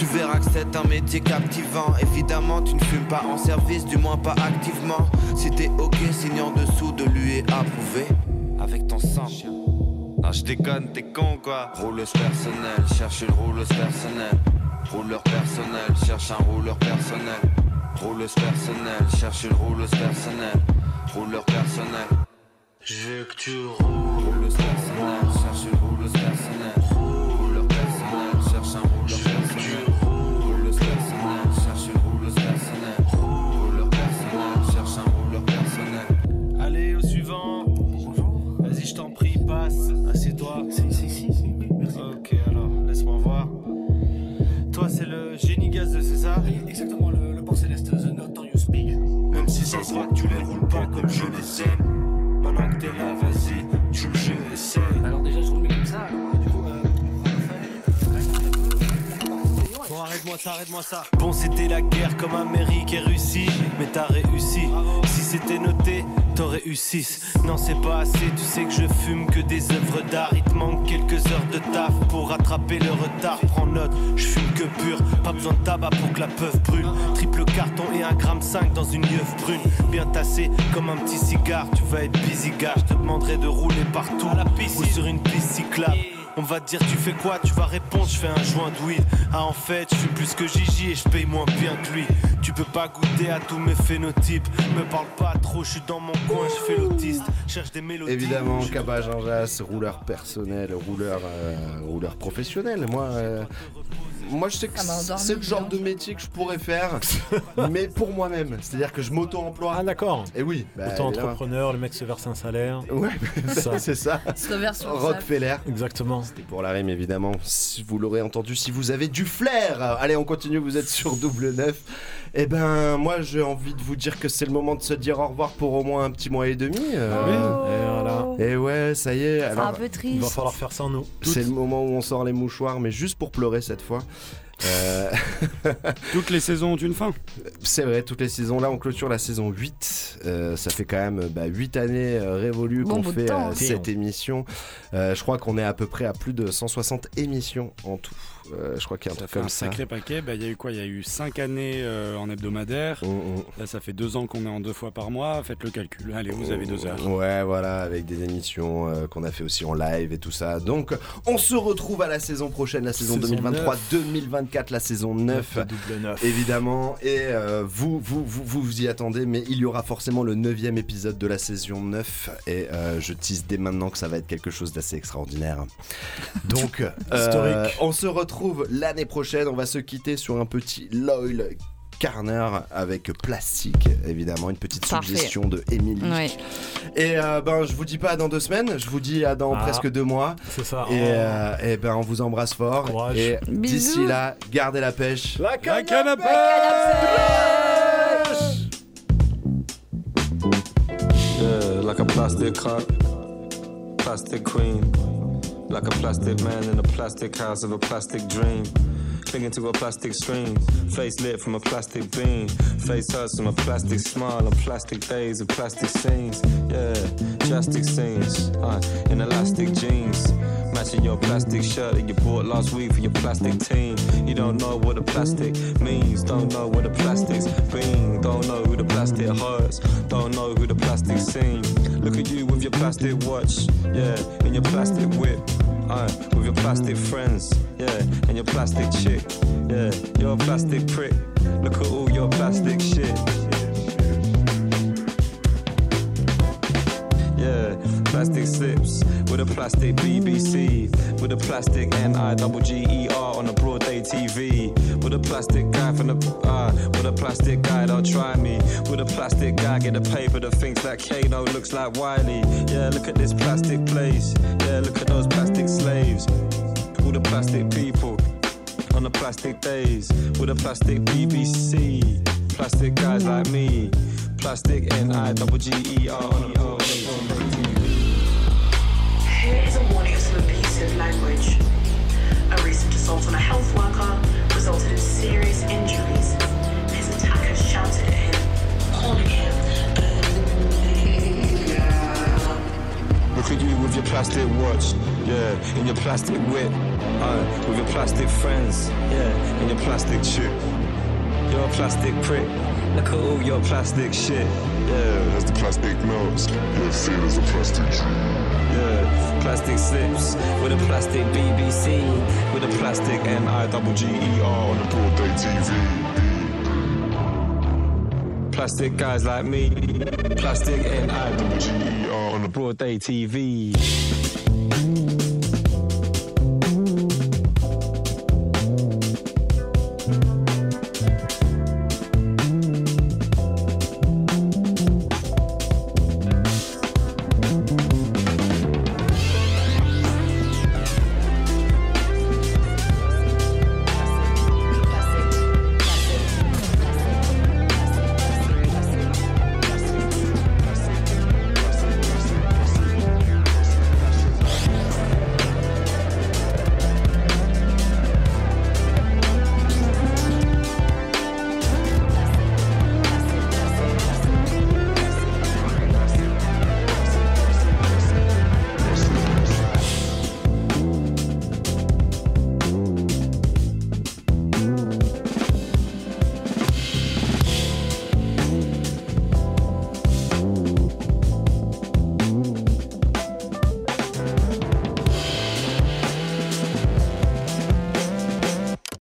Tu verras que c'est un métier captivant. Évidemment, tu ne fumes pas en service, du moins pas activement. Si t'es ok, signe en dessous de lui et approuvé. Avec ton sang. Ah, je déconne, t'es con quoi. Rouleuse personnelle, cherche une rouleuse personnelle. Rouleur personnel, cherche un rouleur personnel. Rouleuse personnelle, cherche une rouleuse personnelle. Rouleur personnel. Je veux que tu roules. Rouleuse personnelle, cherche une rouleuse personnelle. tu les roules pas comme je les aime. Arrête-moi ça, arrête-moi ça. Bon, c'était la guerre comme Amérique et Russie, mais t'as réussi. Si c'était noté, t'aurais eu 6. Non, c'est pas assez, tu sais que je fume que des œuvres d'art. Il te manque quelques heures de taf pour rattraper le retard. Prends note, je fume que pur, pas besoin de tabac pour que la peuf brûle. Triple carton et un gramme 5 dans une yeuf brune. Bien tassé comme un petit cigare, tu vas être busy gars. Je te demanderai de rouler partout ou sur une piste cyclable. On va te dire tu fais quoi, tu vas répondre je fais un joint d'huile Ah en fait je suis plus que Gigi et je paye moins bien que lui. Tu peux pas goûter à tous mes phénotypes. Me parle pas trop, je suis dans mon coin, je fais l'autiste. Cherche des mélodies. Évidemment, Cabage Jas, rouleur personnel, rouleur, euh, rouleur professionnel. Moi, euh, moi je sais que endormi, c'est le genre de métier que je pourrais faire, *laughs* mais pour moi-même. C'est-à-dire que je m'auto-emploie. Ah d'accord. Et oui. bah, Auto-entrepreneur, le mec se verse un salaire. *laughs* Ouais, *laughs* c'est ça. Se le Rockefeller. Exactement. C'était pour la rime évidemment. Si vous l'aurez entendu, si vous avez du flair. Allez, on continue. Vous êtes sur double neuf. Eh ben, moi, j'ai envie de vous dire que c'est le moment de se dire au revoir pour au moins un petit mois et demi. euh. Et voilà. Et ouais, ça y est. Alors, un peu triste. Il va falloir faire sans nous. c'est le moment où on sort les mouchoirs, mais juste pour pleurer cette fois. Euh, *laughs* Toutes les saisons ont une fin. c'est vrai, toutes les saisons. Là, on clôture la saison 8. Euh, ça fait quand même bah, 8 années euh, révolues qu'on fait temps, hein. cette émission. Euh, je crois qu'on est à peu près à plus de 160 émissions en tout. Euh, je crois qu'il y a un Ça truc fait comme un ça. sacré paquet. Bah, Il y a eu quoi? Il y a eu 5 années euh, en hebdomadaire. Mm, mm. Là, ça fait 2 ans qu'on est en deux fois par mois. Faites le calcul. Allez, vous avez 2 heures. Ouais, voilà, avec des émissions euh, qu'on a fait aussi en live et tout ça. Donc, on se retrouve à la saison prochaine, la saison, Saison 2023-2024, la saison 9. Double neuf. Évidemment, et vous, vous, vous, vous vous y attendez, mais il y aura forcément le neuvième épisode de la saison 9, et je tease dès maintenant que ça va être quelque chose d'assez extraordinaire. Donc, Historique. on se retrouve l'année prochaine, on va se quitter sur un petit Loyal Carner avec plastique, évidemment, une petite Parfait. suggestion de Emily. Ouais. Et euh, ben, je vous dis pas à dans deux semaines, je vous dis à dans Ah. presque deux mois. C'est ça. Et, Oh. euh, et ben, on vous embrasse fort. Courage. Et d'ici là, gardez la pêche. La La canne à pêche Yeah, like a plastic cup, plastic queen. Like a plastic man in a plastic house of a plastic dream. Clinging to a plastic screen, face lit from a plastic beam. Face hurts from a plastic smile on plastic days of plastic scenes. Yeah, plastic scenes, uh, in elastic jeans. Matching your plastic shirt that you bought last week for your plastic team. You don't know what the plastic means, don't know what the plastic's been, don't know who the plastic hurts, don't know who the plastic seen. Look at you with your plastic watch, yeah, and your plastic whip. Uh, with your plastic friends, yeah, and your plastic chick, yeah, you're a plastic prick. Look at all your plastic shit. Yeah, plastic slips with a plastic BBC, with a plastic N I double G E R on a broad day TV, with a plastic guy from the uh, with a plastic guy that'll try me, with a plastic guy get a paper that thinks that Kano looks like Wiley. Yeah, look at this plastic place. Yeah, look at those plastic slaves, all the plastic people on the plastic days with a plastic BBC. Plastic guys like me, plastic N I double G E R on a broad day Here is a warning of some abusive language. A recent assault on a health worker resulted in serious injuries. His attacker shouted at him, calling him Look at you with your plastic watch, yeah, and your plastic whip, uh, with your plastic friends, yeah, and your plastic chick. You're a plastic prick. Look at all your plastic shit, yeah. As the plastic melts, you're seen as a plastic tree. Yeah, plastic slips with a plastic BBC, with a plastic N I double G E R on a broad day TV. Plastic guys like me. Plastic N I double G E R on a broad day TV.